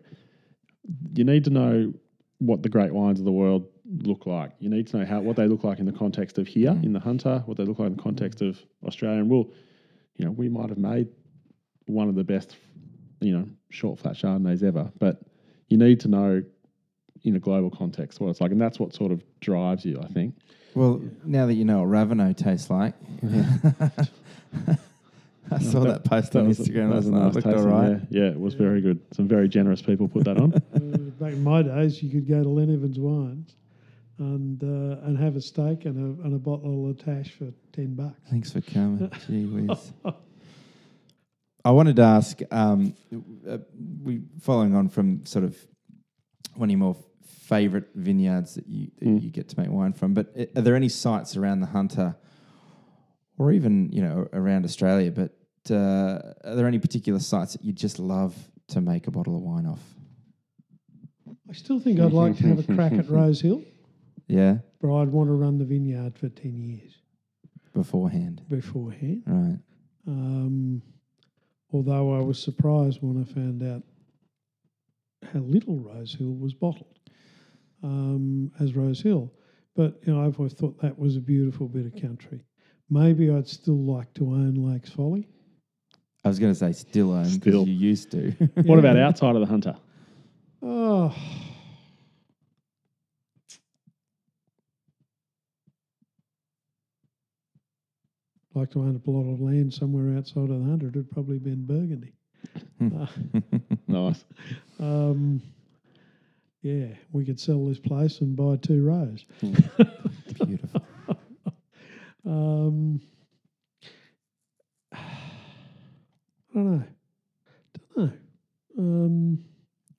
you need to know what the great wines of the world look like. You need to know how what they look like in the context of here in the Hunter, what they look like in the context of Australia. And we'll, you know, we might have made one of the best, you know, short flat Chardonnays ever, but you need to know in a global context what it's like, and that's what sort of drives you, I think. Well, now that you know what Ravino tastes like, I saw that, post on was a- Instagram that last was a night. nice Looked all tasting, right. Yeah, yeah, it was very good. Some very generous people put that on. Uh, back in my days, you could go to Len Evans Wines and uh, and have a steak and a, and a bottle of La Tâche for ten bucks. Thanks for coming. Gee whiz. I wanted to ask, um, uh, we following on from sort of one of your more favourite vineyards that you that Mm. you get to make wine from, but are there any sites around the Hunter, or even you know around Australia? But uh, are there any particular sites that you just love to make a bottle of wine off? I still think I'd like to have a crack at Rose Hill, Yeah, but I'd want to run the vineyard for ten years beforehand, beforehand. right? Um, although I was surprised when I found out how little Rose Hill was bottled um, as Rose Hill. But you know, I've always thought that was a beautiful bit of country. maybe I'd still like to own Lakes Folly. I was going to say still own because Still. you used to. What about outside of the Hunter? Oh. Like to own a plot of land somewhere outside of the Hunter, it'd probably be in Burgundy. Uh, Nice. um, yeah, we could sell this place and buy two rows. Beautiful. Um, I don't know. Don't know. Um,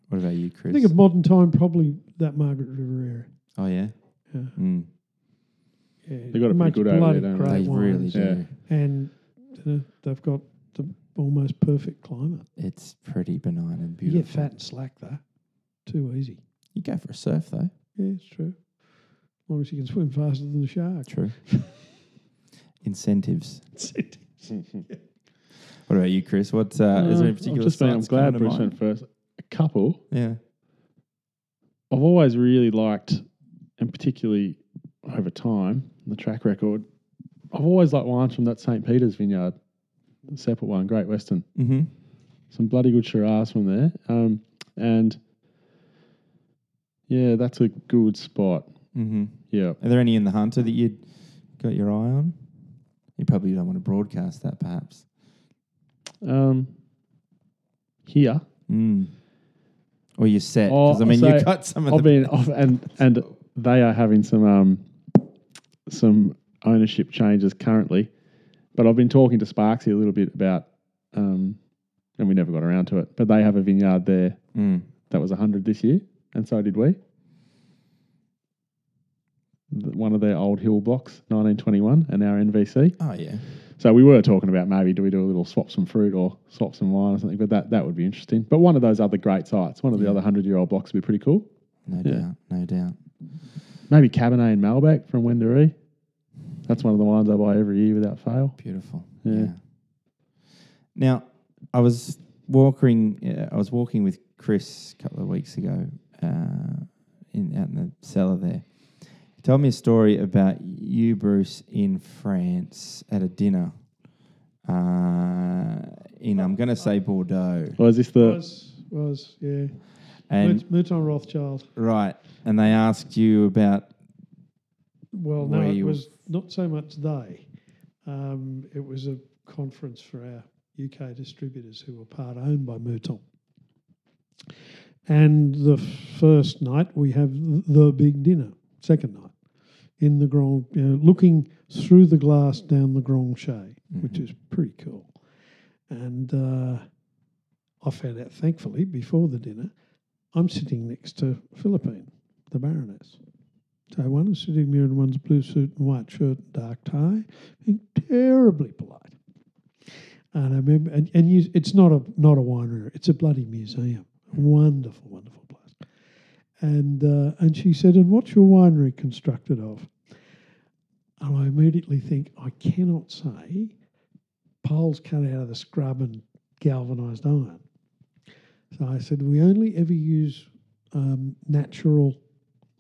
What about you, I Chris? think of modern time, probably that Margaret River area. oh yeah. Yeah, Mm. yeah. They got a pretty Makes good over there, don't they? They really do. Yeah. and you know, they've got the almost perfect climate. It's pretty benign and You beautiful. get fat and slack though, too easy. You go for a surf though. Yeah, it's true. As long as you can swim faster than the shark. True. Incentives. Mm-hmm. What about you, Chris? What uh, is there any Uh, particular? I've just been, I'm glad Bruce mind? went first. A couple. Yeah. I've always really liked, and particularly over time, the track record. I've always liked wines from that St. Peter's vineyard, the separate one, Great Western. Mm-hmm. Some bloody good Shiraz from there. Um, and yeah, that's a good spot. Mm-hmm. Yeah. Are there any in the Hunter that you'd got your eye on? You probably don't want to broadcast that, perhaps. Um, here, Mm. Or you're set Oh, because I mean so you got some of I've been off, and and they are having some um some ownership changes currently, but I've been talking to Sparksy a little bit about um, and we never got around to it. But they have a vineyard there Mm. that was hundred this year, and so did we. One of their old hill blocks, 1921, and our NVC. Oh yeah. So we were talking about maybe do we do a little swap some fruit or swap some wine or something, but that, that would be interesting. But one of those other great sites, one of the Yeah. other hundred year old blocks would be pretty cool. No Yeah. doubt. No doubt. Maybe Cabernet and Malbec from Wendouree. That's one of the wines I buy every year without fail. Beautiful. Yeah. Yeah. Now, I was walking. Uh, I was walking with Chris a couple of weeks ago uh, in out in the cellar there. He told me a story about you, Bruce, in France at a dinner. Uh, in I'm going to say Bordeaux, Or is this the was was yeah. and Mouton Rothschild. right, and they asked you about Well, no, it you- was not so much they. Um, it was a conference for our UK distributors who were part owned by Mouton. And the first night we have the big dinner. Second night in the Grand, you know, looking through the glass down the Grand Chai, which is pretty cool. And uh, I found out, thankfully, before the dinner, I'm sitting next to Philippine, the Baroness. So one is sitting there in one's blue suit and white shirt and dark tie, being terribly polite. And I remember, and, and you, it's not a not a winery; it's a bloody museum. Wonderful, wonderful place. And uh, and she said, "And what's your winery constructed of?" And I immediately think, I cannot say poles cut out of the scrub and galvanised iron. So I said, we only ever use um, natural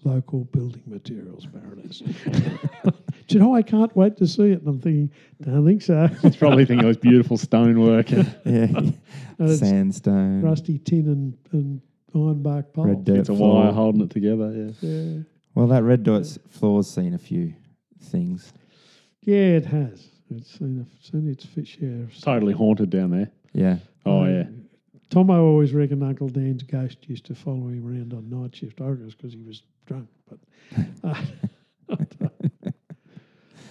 local building materials, Baroness. Do you know, I can't wait to see it. And I'm thinking, don't think so. It's probably thinking it was beautiful stonework. And yeah, And sandstone, rusty tin and, and ironbark poles. red dirt it's a floor. wire holding it together. Yeah. Yeah. Well, that red dot's floor's seen a few things. yeah, it has. It's seen, a, seen its fair share of. Totally haunted down there. Yeah. Oh Uh, yeah. Tomo always reckoned Uncle Dan's ghost used to follow him around on night shift. I reckon because he was drunk, but uh,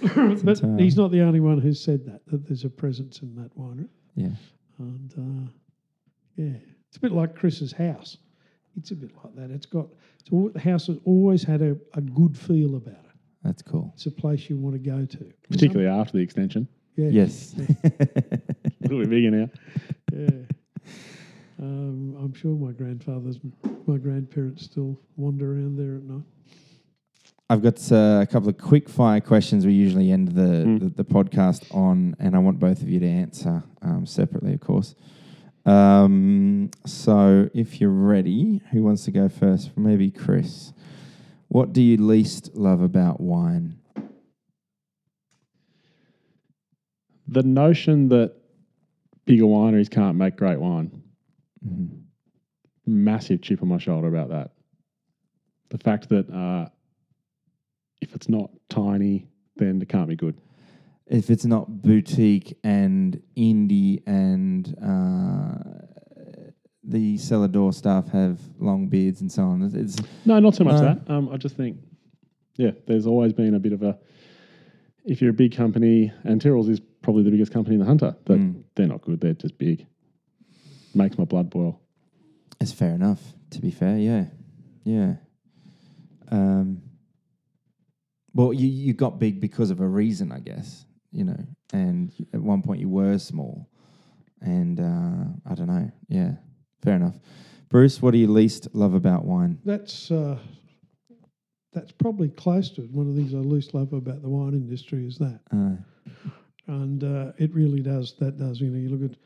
but entirely- he's not the only one who's said that that there's a presence in that winery, Yeah. and uh, yeah, it's a bit like Chris's house. It's a bit like that. It's got it's al- the house has always had a, a good feel about it. That's cool. It's a place you want to go to, Particularly after the extension. Yeah, Yes. A little bit bigger now. yeah. Um, I'm sure my grandfathers, my grandparents still wander around there at night. I've got uh, a couple of quick fire questions we usually end the, Mm. the, the podcast on, and I want both of you to answer um, separately, of course. Um, so if you're ready, who wants to go first? Maybe Chris. What do you least love about wine? the notion that bigger wineries can't make great wine, Mhm. massive chip on my shoulder about that. The fact that uh, if it's not tiny, then it can't be good. If it's not boutique and indie and uh, the cellar door staff have long beards and so on, it's No, not so much No. that. Um, I just think, yeah, there's always been a bit of a. If you're a big company, and Tyrrell's is probably the biggest company in the Hunter, but Mm. they're not good. They're just big. Makes my blood boil. It's fair enough. To be fair, yeah, yeah. Um, well, you you got big because of a reason, I guess. You know, and at one point you were small, and uh, I don't know. Yeah, fair enough. Bruce, what do you least love about wine? That's uh, that's probably close to it. One of the things I least love about the wine industry is that, Uh, and uh, it really does. That does. You know, you look at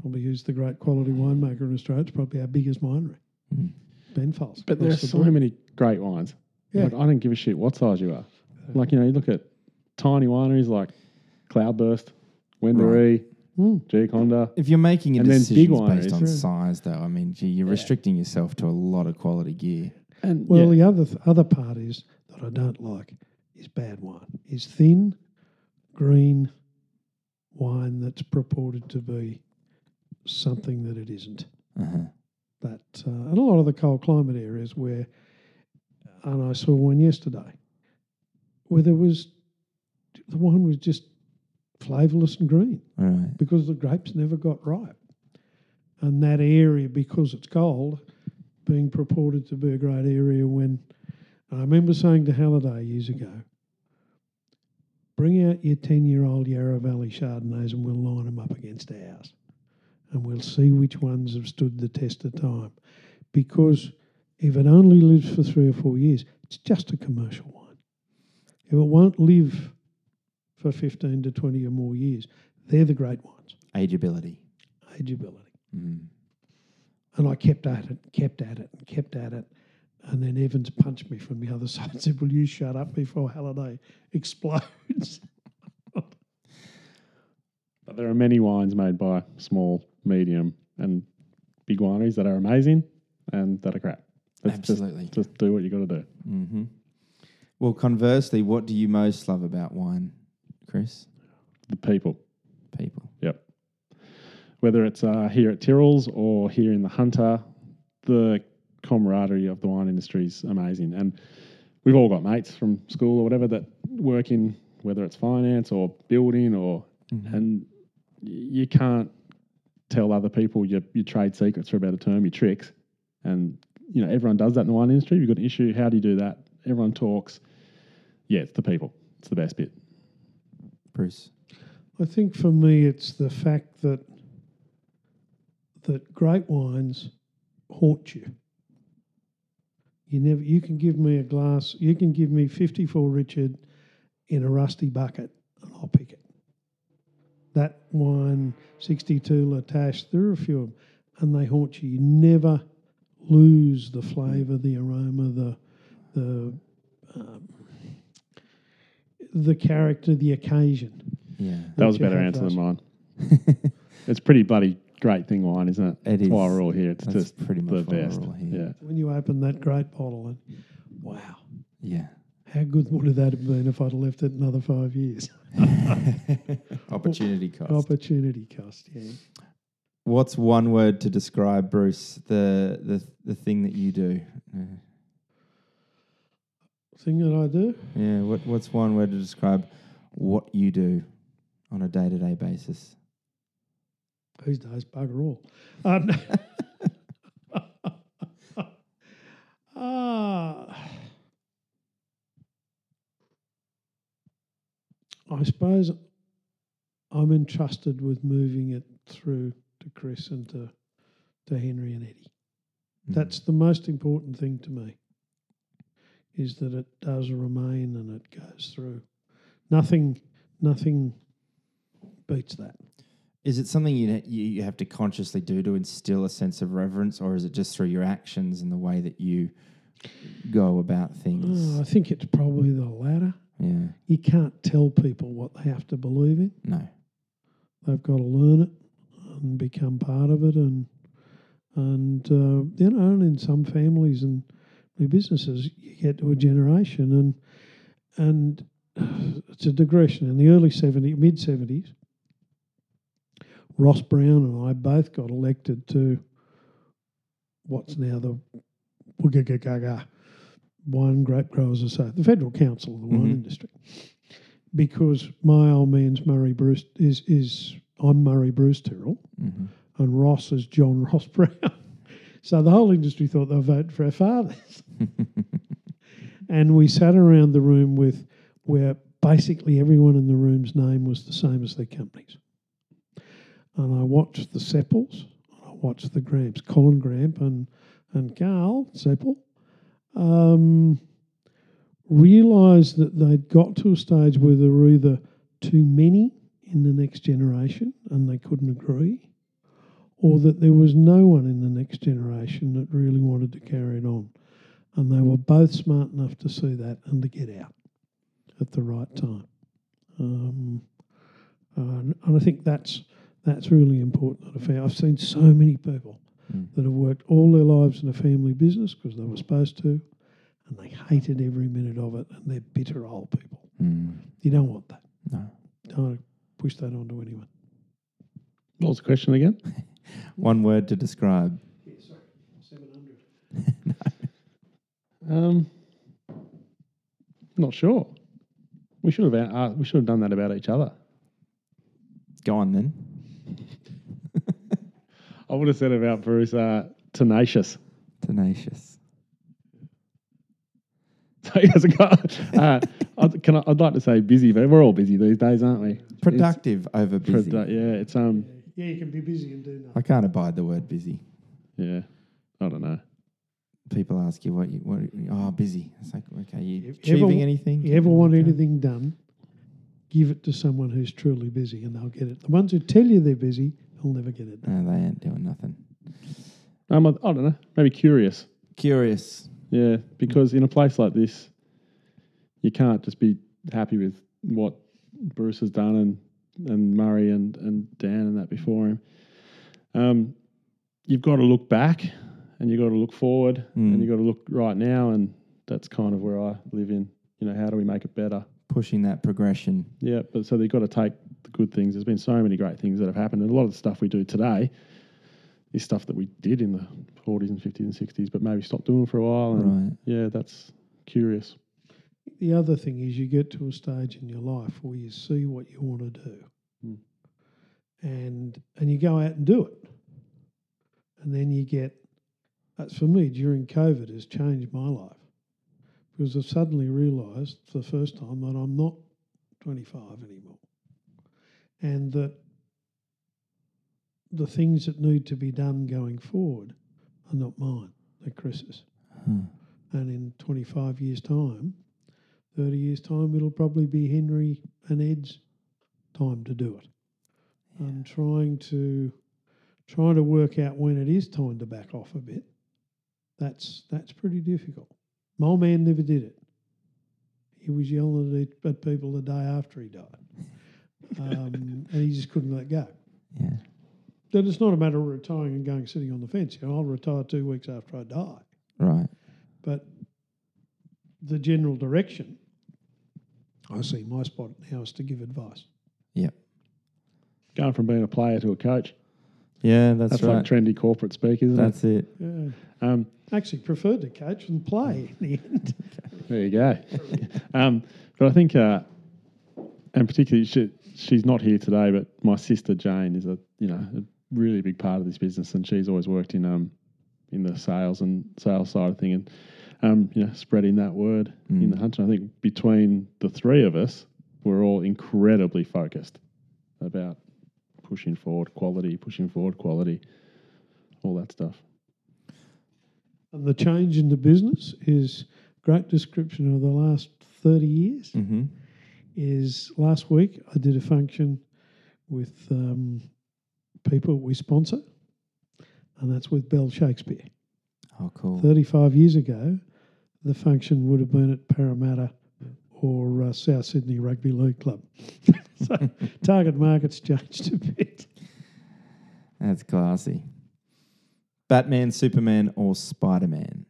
probably who's the great quality winemaker in Australia. It's probably our biggest winery, Mm. Penfolds. But there are the so board. many great wines. Yeah. Like, I don't give a shit what size you are. Like, you know, you look at tiny wineries like Cloudburst, Wendouree, Mm. Giaconda. if you're making a And then decision big based on yeah. size, though, I mean, gee, you're restricting yourself to a lot of quality gear. And Well, yeah, the other th- other part is that I don't like is bad wine. Is thin, green wine that's purported to be something that it isn't. Uh-huh. That uh, and a lot of the cold climate areas where, and I saw one yesterday, where there was the wine was just flavourless and green right. because the grapes never got ripe. And that area, because it's cold, being purported to be a great area when I remember saying to Halliday years ago, bring out your 10 year old Yarra Valley Chardonnays and we'll line them up against ours. And we'll see which ones have stood the test of time. Because if it only lives for three or four years, it's just a commercial wine. If it won't live for 15 to 20 or more years, they're the great ones. Ageability. Ageability. Mm. And I kept at it, kept at it, and kept at it. And then Evans punched me from the other side and said, Will you shut up before Halliday explodes? but there are many wines made by small, medium, and big wineries that are amazing and that are crap. It's just- Absolutely. Just, do what you got to do. hmm Well, conversely, what do you most love about wine, Chris? The people. People. Yep. Whether it's uh, here at Tyrrell's or here in the Hunter, the camaraderie of the wine industry is amazing. And we've all got mates from school or whatever that work in whether it's finance or building or and you can't tell other people your, your trade secrets for about a better term, your tricks. And you know, everyone does that in the wine industry. You've got an issue, how do you do that? Everyone talks. Yeah, it's the people. It's the best bit. Bruce. I think for me, it's the fact that that great wines haunt you. You never. You can give me a glass. You can give me fifty-four Richard in a rusty bucket, and I'll pick it. That wine, sixty-two La Tâche. There are a few of them, and they haunt you. You never lose the flavour, the aroma, the the um, the character, the occasion. Yeah. That was a better answer those. than mine. it's pretty bloody great thing wine, isn't it? It That's is. why we're all here. It's That's just pretty much why we're best. here. Yeah. when you open that great bottle and wow, Yeah. how good would that have been if I'd have left it another five years? Opportunity cost. Opportunity cost, yeah. What's one word to describe Bruce the the the thing that you do? Uh, Thing that I do, yeah. What what's one word to describe what you do on a day to day basis? these days, bugger all. Um, ah, I suppose I'm entrusted with moving it through to Chris and to, to Henry and Eddie. Mm. That's the most important thing to me. Is that it does remain and it goes through. Nothing, nothing beats that. Is it something you you have to consciously do to instill a sense of reverence, or is it just through your actions and the way that you go about things? Oh, I think it's probably the latter. Yeah. You can't tell people what they have to believe in. No. they've got to learn it and become part of it, and and uh, you know, and in some families and new businesses, you get to a generation, and and it's a digression. In the early 70s, mid 70s, Ross Brown and I both got elected to what's now the WGGGG, Wine Grape Growers Association, the Federal Council of the Wine Mhm. Industry. Because my old man's Murray Bruce is is I'm Murray Bruce Tyrrell hmm and Ross is John Ross Brown. so the whole industry thought they were vote for our fathers. and we sat around the room with where basically everyone in the room's name was the same as their companies. And I watched the Seppelts, I watched the Gramps, Colin Gramp and, and Carl Seppelt, um, realised that they'd got to a stage where there were either too many in the next generation and they couldn't agree, or that there was no one in the next generation that really wanted to carry it on. And they were both smart enough to see that and to get out at the right time. Um, and, and I think that's that's really important. That affair. I've seen so many people Mm. that have worked all their lives in a family business because they were supposed to, and they hated every minute of it, and they're bitter old people. Mm. You don't want that. No. Don't push that onto anyone. What was the question again? One word to describe. Sorry, Seven hundred. Um, not sure. We should have uh, we should have done that about each other. Go on then. I would have said about Bruce uh, tenacious. Tenacious. So he hasn't got. Uh, I'd, can I, I'd like to say busy, but we're all busy these days, aren't we? Productive over It's, busy. produ- yeah, it's um, Yeah, you can be busy and do nothing. I can't abide the word busy. yeah. I don't know. People ask you what you what. Oh, busy. It's like okay, you If you ever achieving anything? You ever want anything done, give it to someone who's truly busy and they'll get it. The ones who tell you they're busy, they'll never get it done. No, they ain't doing nothing. Um, I, I don't know. Maybe curious. Curious. Yeah, because in a place like this, you can't just be happy with what Bruce has done and, and Murray and, and Dan and that before him. Um, you've got to look back and you've got to look forward Mm. and you've got to look right now. And that's kind of where I live in. You know, how do we make it better? Pushing that progression. Yeah, but so they've got to take the good things. There's been so many great things that have happened. And a lot of the stuff we do today is stuff that we did in the 40s and 50s and 60s, but maybe stopped doing for a while. And Right. yeah, that's curious. The other thing is you get to a stage in your life where you see what you want to do. Mm. And and you go out and do it. And then you get that's for me during COVID has changed my life. Because I've suddenly realised for the first time that I'm not 25 anymore. And that the things that need to be done going forward are not mine, they're Chris's. Huh. And in 25 years' time, 30 years' time, it'll probably be Henry and Ed's time to do it. I'm trying to trying to work out when it is time to back off a bit. That's that's pretty difficult. My old man never did it. He was yelling at, at people the day after he died, um, and he just couldn't let go. Yeah. Then it's not a matter of retiring and going sitting on the fence. You know, I'll retire two weeks after I die. Right. But the general direction, I see my spot now is to give advice. Yep. Going from being a player to a coach. Yeah, that's, That's right. like trendy corporate speak, isn't that's it. That's it? Um, Actually, preferred to coach than play in the end. there you go. um, but I think, uh, and particularly, she, she's not here today, but my sister Jane is a you know a really big part of this business, and she's always worked in um in the sales and sales side of thing, and um you know spreading that word in the hunt. And I think between the three of us, we're all incredibly focused about pushing forward quality, pushing forward quality, all that stuff. and the change in the business is great description of the last 30 years. Mm-hmm. Is last week I did a function with um, people we sponsor, and that's with Bell Shakespeare. Oh, cool. 35 years ago, the function would have been at Parramatta or uh, South Sydney Rugby League Club. so target market's changed a bit. That's classy. Batman, Superman, or Spider Man?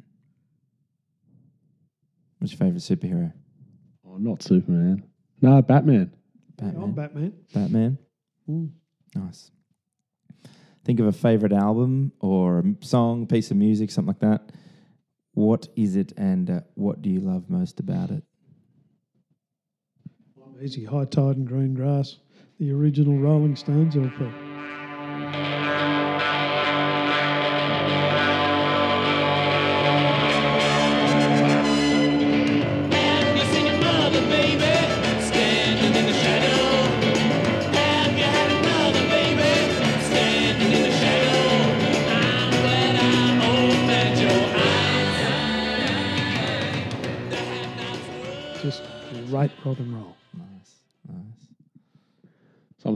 What's your favourite superhero? Oh, not Superman. No, Batman. Batman. I'm Batman. Batman. Mm. Nice. Think of a favourite album or a m- song, piece of music, something like that. What is it and uh, what do you love most about it? Easy, High Tide and Green Grass, the original Rolling Stones LP.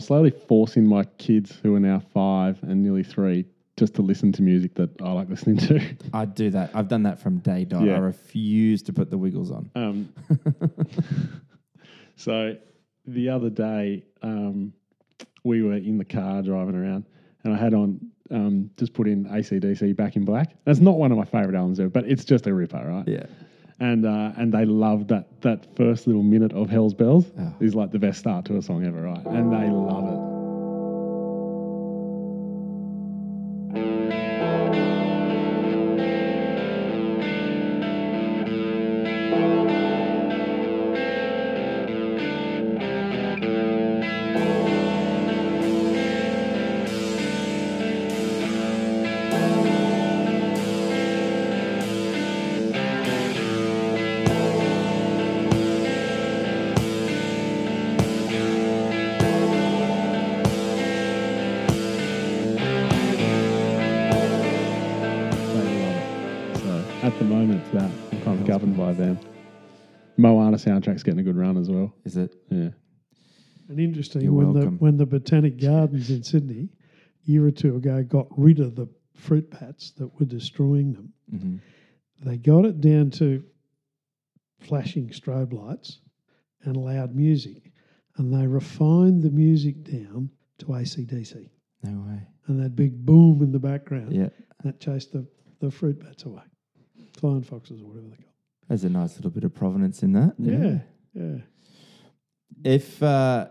Slowly forcing my kids, who are now five and nearly three, just to listen to music that I like listening to. I do that. I've done that from day dot. Yeah. I refuse to put the wiggles on. Um, so the other day, um, we were in the car driving around, and I had on um, just put in ACDC Back in Black. That's not one of my favorite albums ever, but it's just a ripper, right? Yeah. And uh, and they love that that first little minute of Hell's Bells Oh. is like the best start to a song ever, right? And they love it. Soundtrack's getting a good run as well. Is it? Yeah. And interesting, You're when welcome. the when the Botanic Gardens in Sydney, a year or two ago, got rid of the fruit bats that were destroying them, hmm they got it down to flashing strobe lights and loud music, and they refined the music down to ACDC. No way. And that big boom in the background Yeah. that chased the, the fruit bats away, flying foxes or whatever they call. There's a nice little bit of provenance in that. Yeah, yeah. If uh,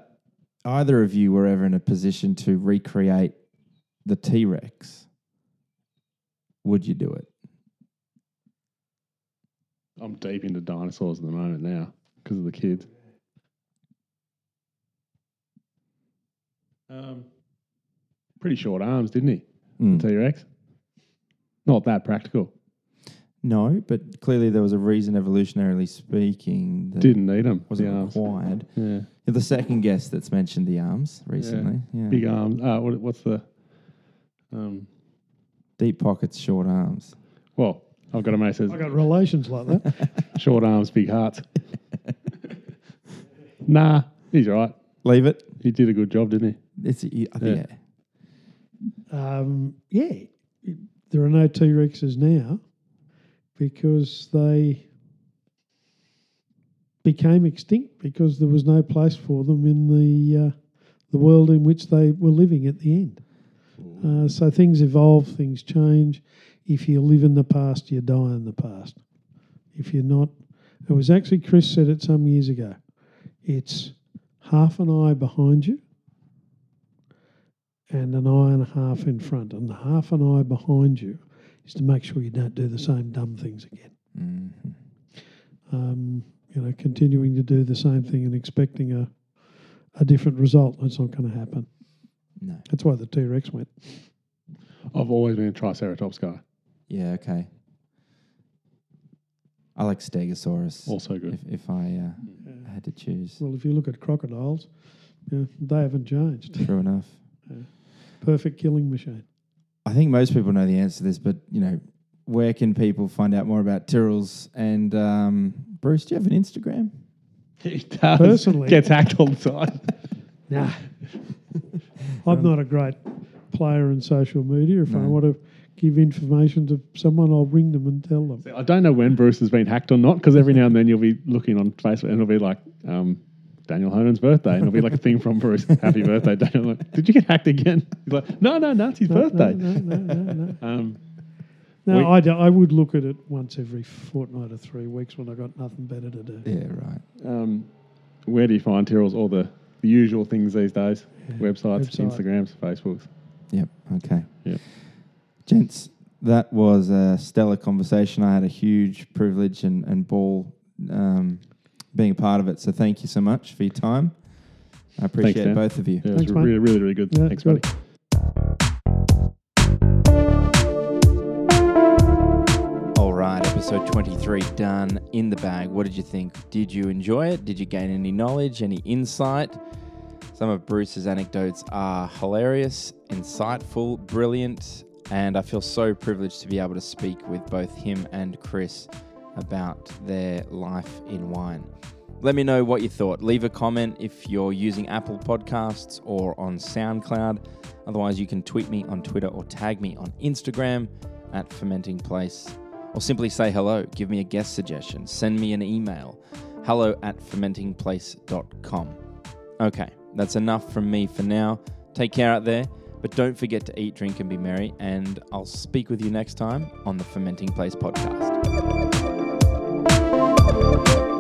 either of you were ever in a position to recreate the T Rex, would you do it? I'm deep into dinosaurs at the moment now because of the kids. Um, pretty short arms, didn't he? Mm. T Rex. Not that practical. No, but clearly there was a reason, evolutionarily speaking, that Didn't need them. wasn't the arms. required. Yeah. You're the second guest that's mentioned the arms recently. Yeah. Big arms. Uh, what, what's the? Um, Deep pockets, short arms. well, I've got a mate says I got relations like that. short arms, big hearts. nah, he's right. Leave it. He did a good job, didn't he? It's yeah. yeah. Yeah. Um, yeah, there are no T Rexes now because they became extinct because there was no place for them in the uh, the world in which they were living at the end. Uh, so things evolve, things change. If you live in the past, you die in the past. If you're not, it was actually Chris said it some years ago. It's half an eye behind you and an eye and a half in front. And the half an eye behind you is to make sure you don't do the same dumb things again. Mhm. Um, you know, continuing to do the same thing and expecting a, a different result, that's not going to happen. No. That's why the T Rex went. I've always been a Triceratops guy. Yeah. Okay. I like Stegosaurus. Also good. If, if I uh, had to choose. Well, if you look at crocodiles, yeah, they haven't changed. True enough. Perfect killing machine. I think most people know the answer to this, but you know, where can people find out more about Tyrrell's? And um, Bruce, do you have an Instagram? He does. Personally- Gets hacked all the time. Nah. I'm not a great player in social media. If I want to give information to someone, I'll ring them and tell them. I don't know when Bruce has been hacked or not because every now and then you'll be looking on Facebook and it'll be like um, Daniel Honan's birthday and it'll be like a thing from Bruce. Happy birthday, Daniel. Like, Did you get hacked again? He's like, no, no, no, it's his No, birthday. No, no, no, no. no. Um, No, We- I, I would look at it once every fortnight or three weeks when I got nothing better to do. Yeah, right. um, where do you find Tyrrell's all the, the usual things these days? Yeah, Websites, website. Instagrams, Facebooks. Yep. Okay. Yep. Gents, that was a stellar conversation. I had a huge privilege and, and ball um, being a part of it. So thank you so much for your time. I appreciate Dan. both of you. Yeah, Thanks, it's mate. really, really, really good. Yeah, Thanks, buddy. All right, episode 23 done in the bag. What did you think? Did you enjoy it? Did you gain any knowledge, any insight? Some of Bruce's anecdotes are hilarious, insightful, brilliant, and I feel so privileged to be able to speak with both him and Chris about their life in wine. Let me know what you thought. Leave a comment if you're using Apple Podcasts or on SoundCloud. Otherwise, you can tweet me on Twitter or tag me on Instagram at Fermenting Place. Or simply say hello, give me a guest suggestion, send me an email hello at fermentingplace.com. Okay, that's enough from me for now. Take care out there, but don't forget to eat, drink, and be merry. And I'll speak with you next time on the Fermenting Place podcast. Thank you.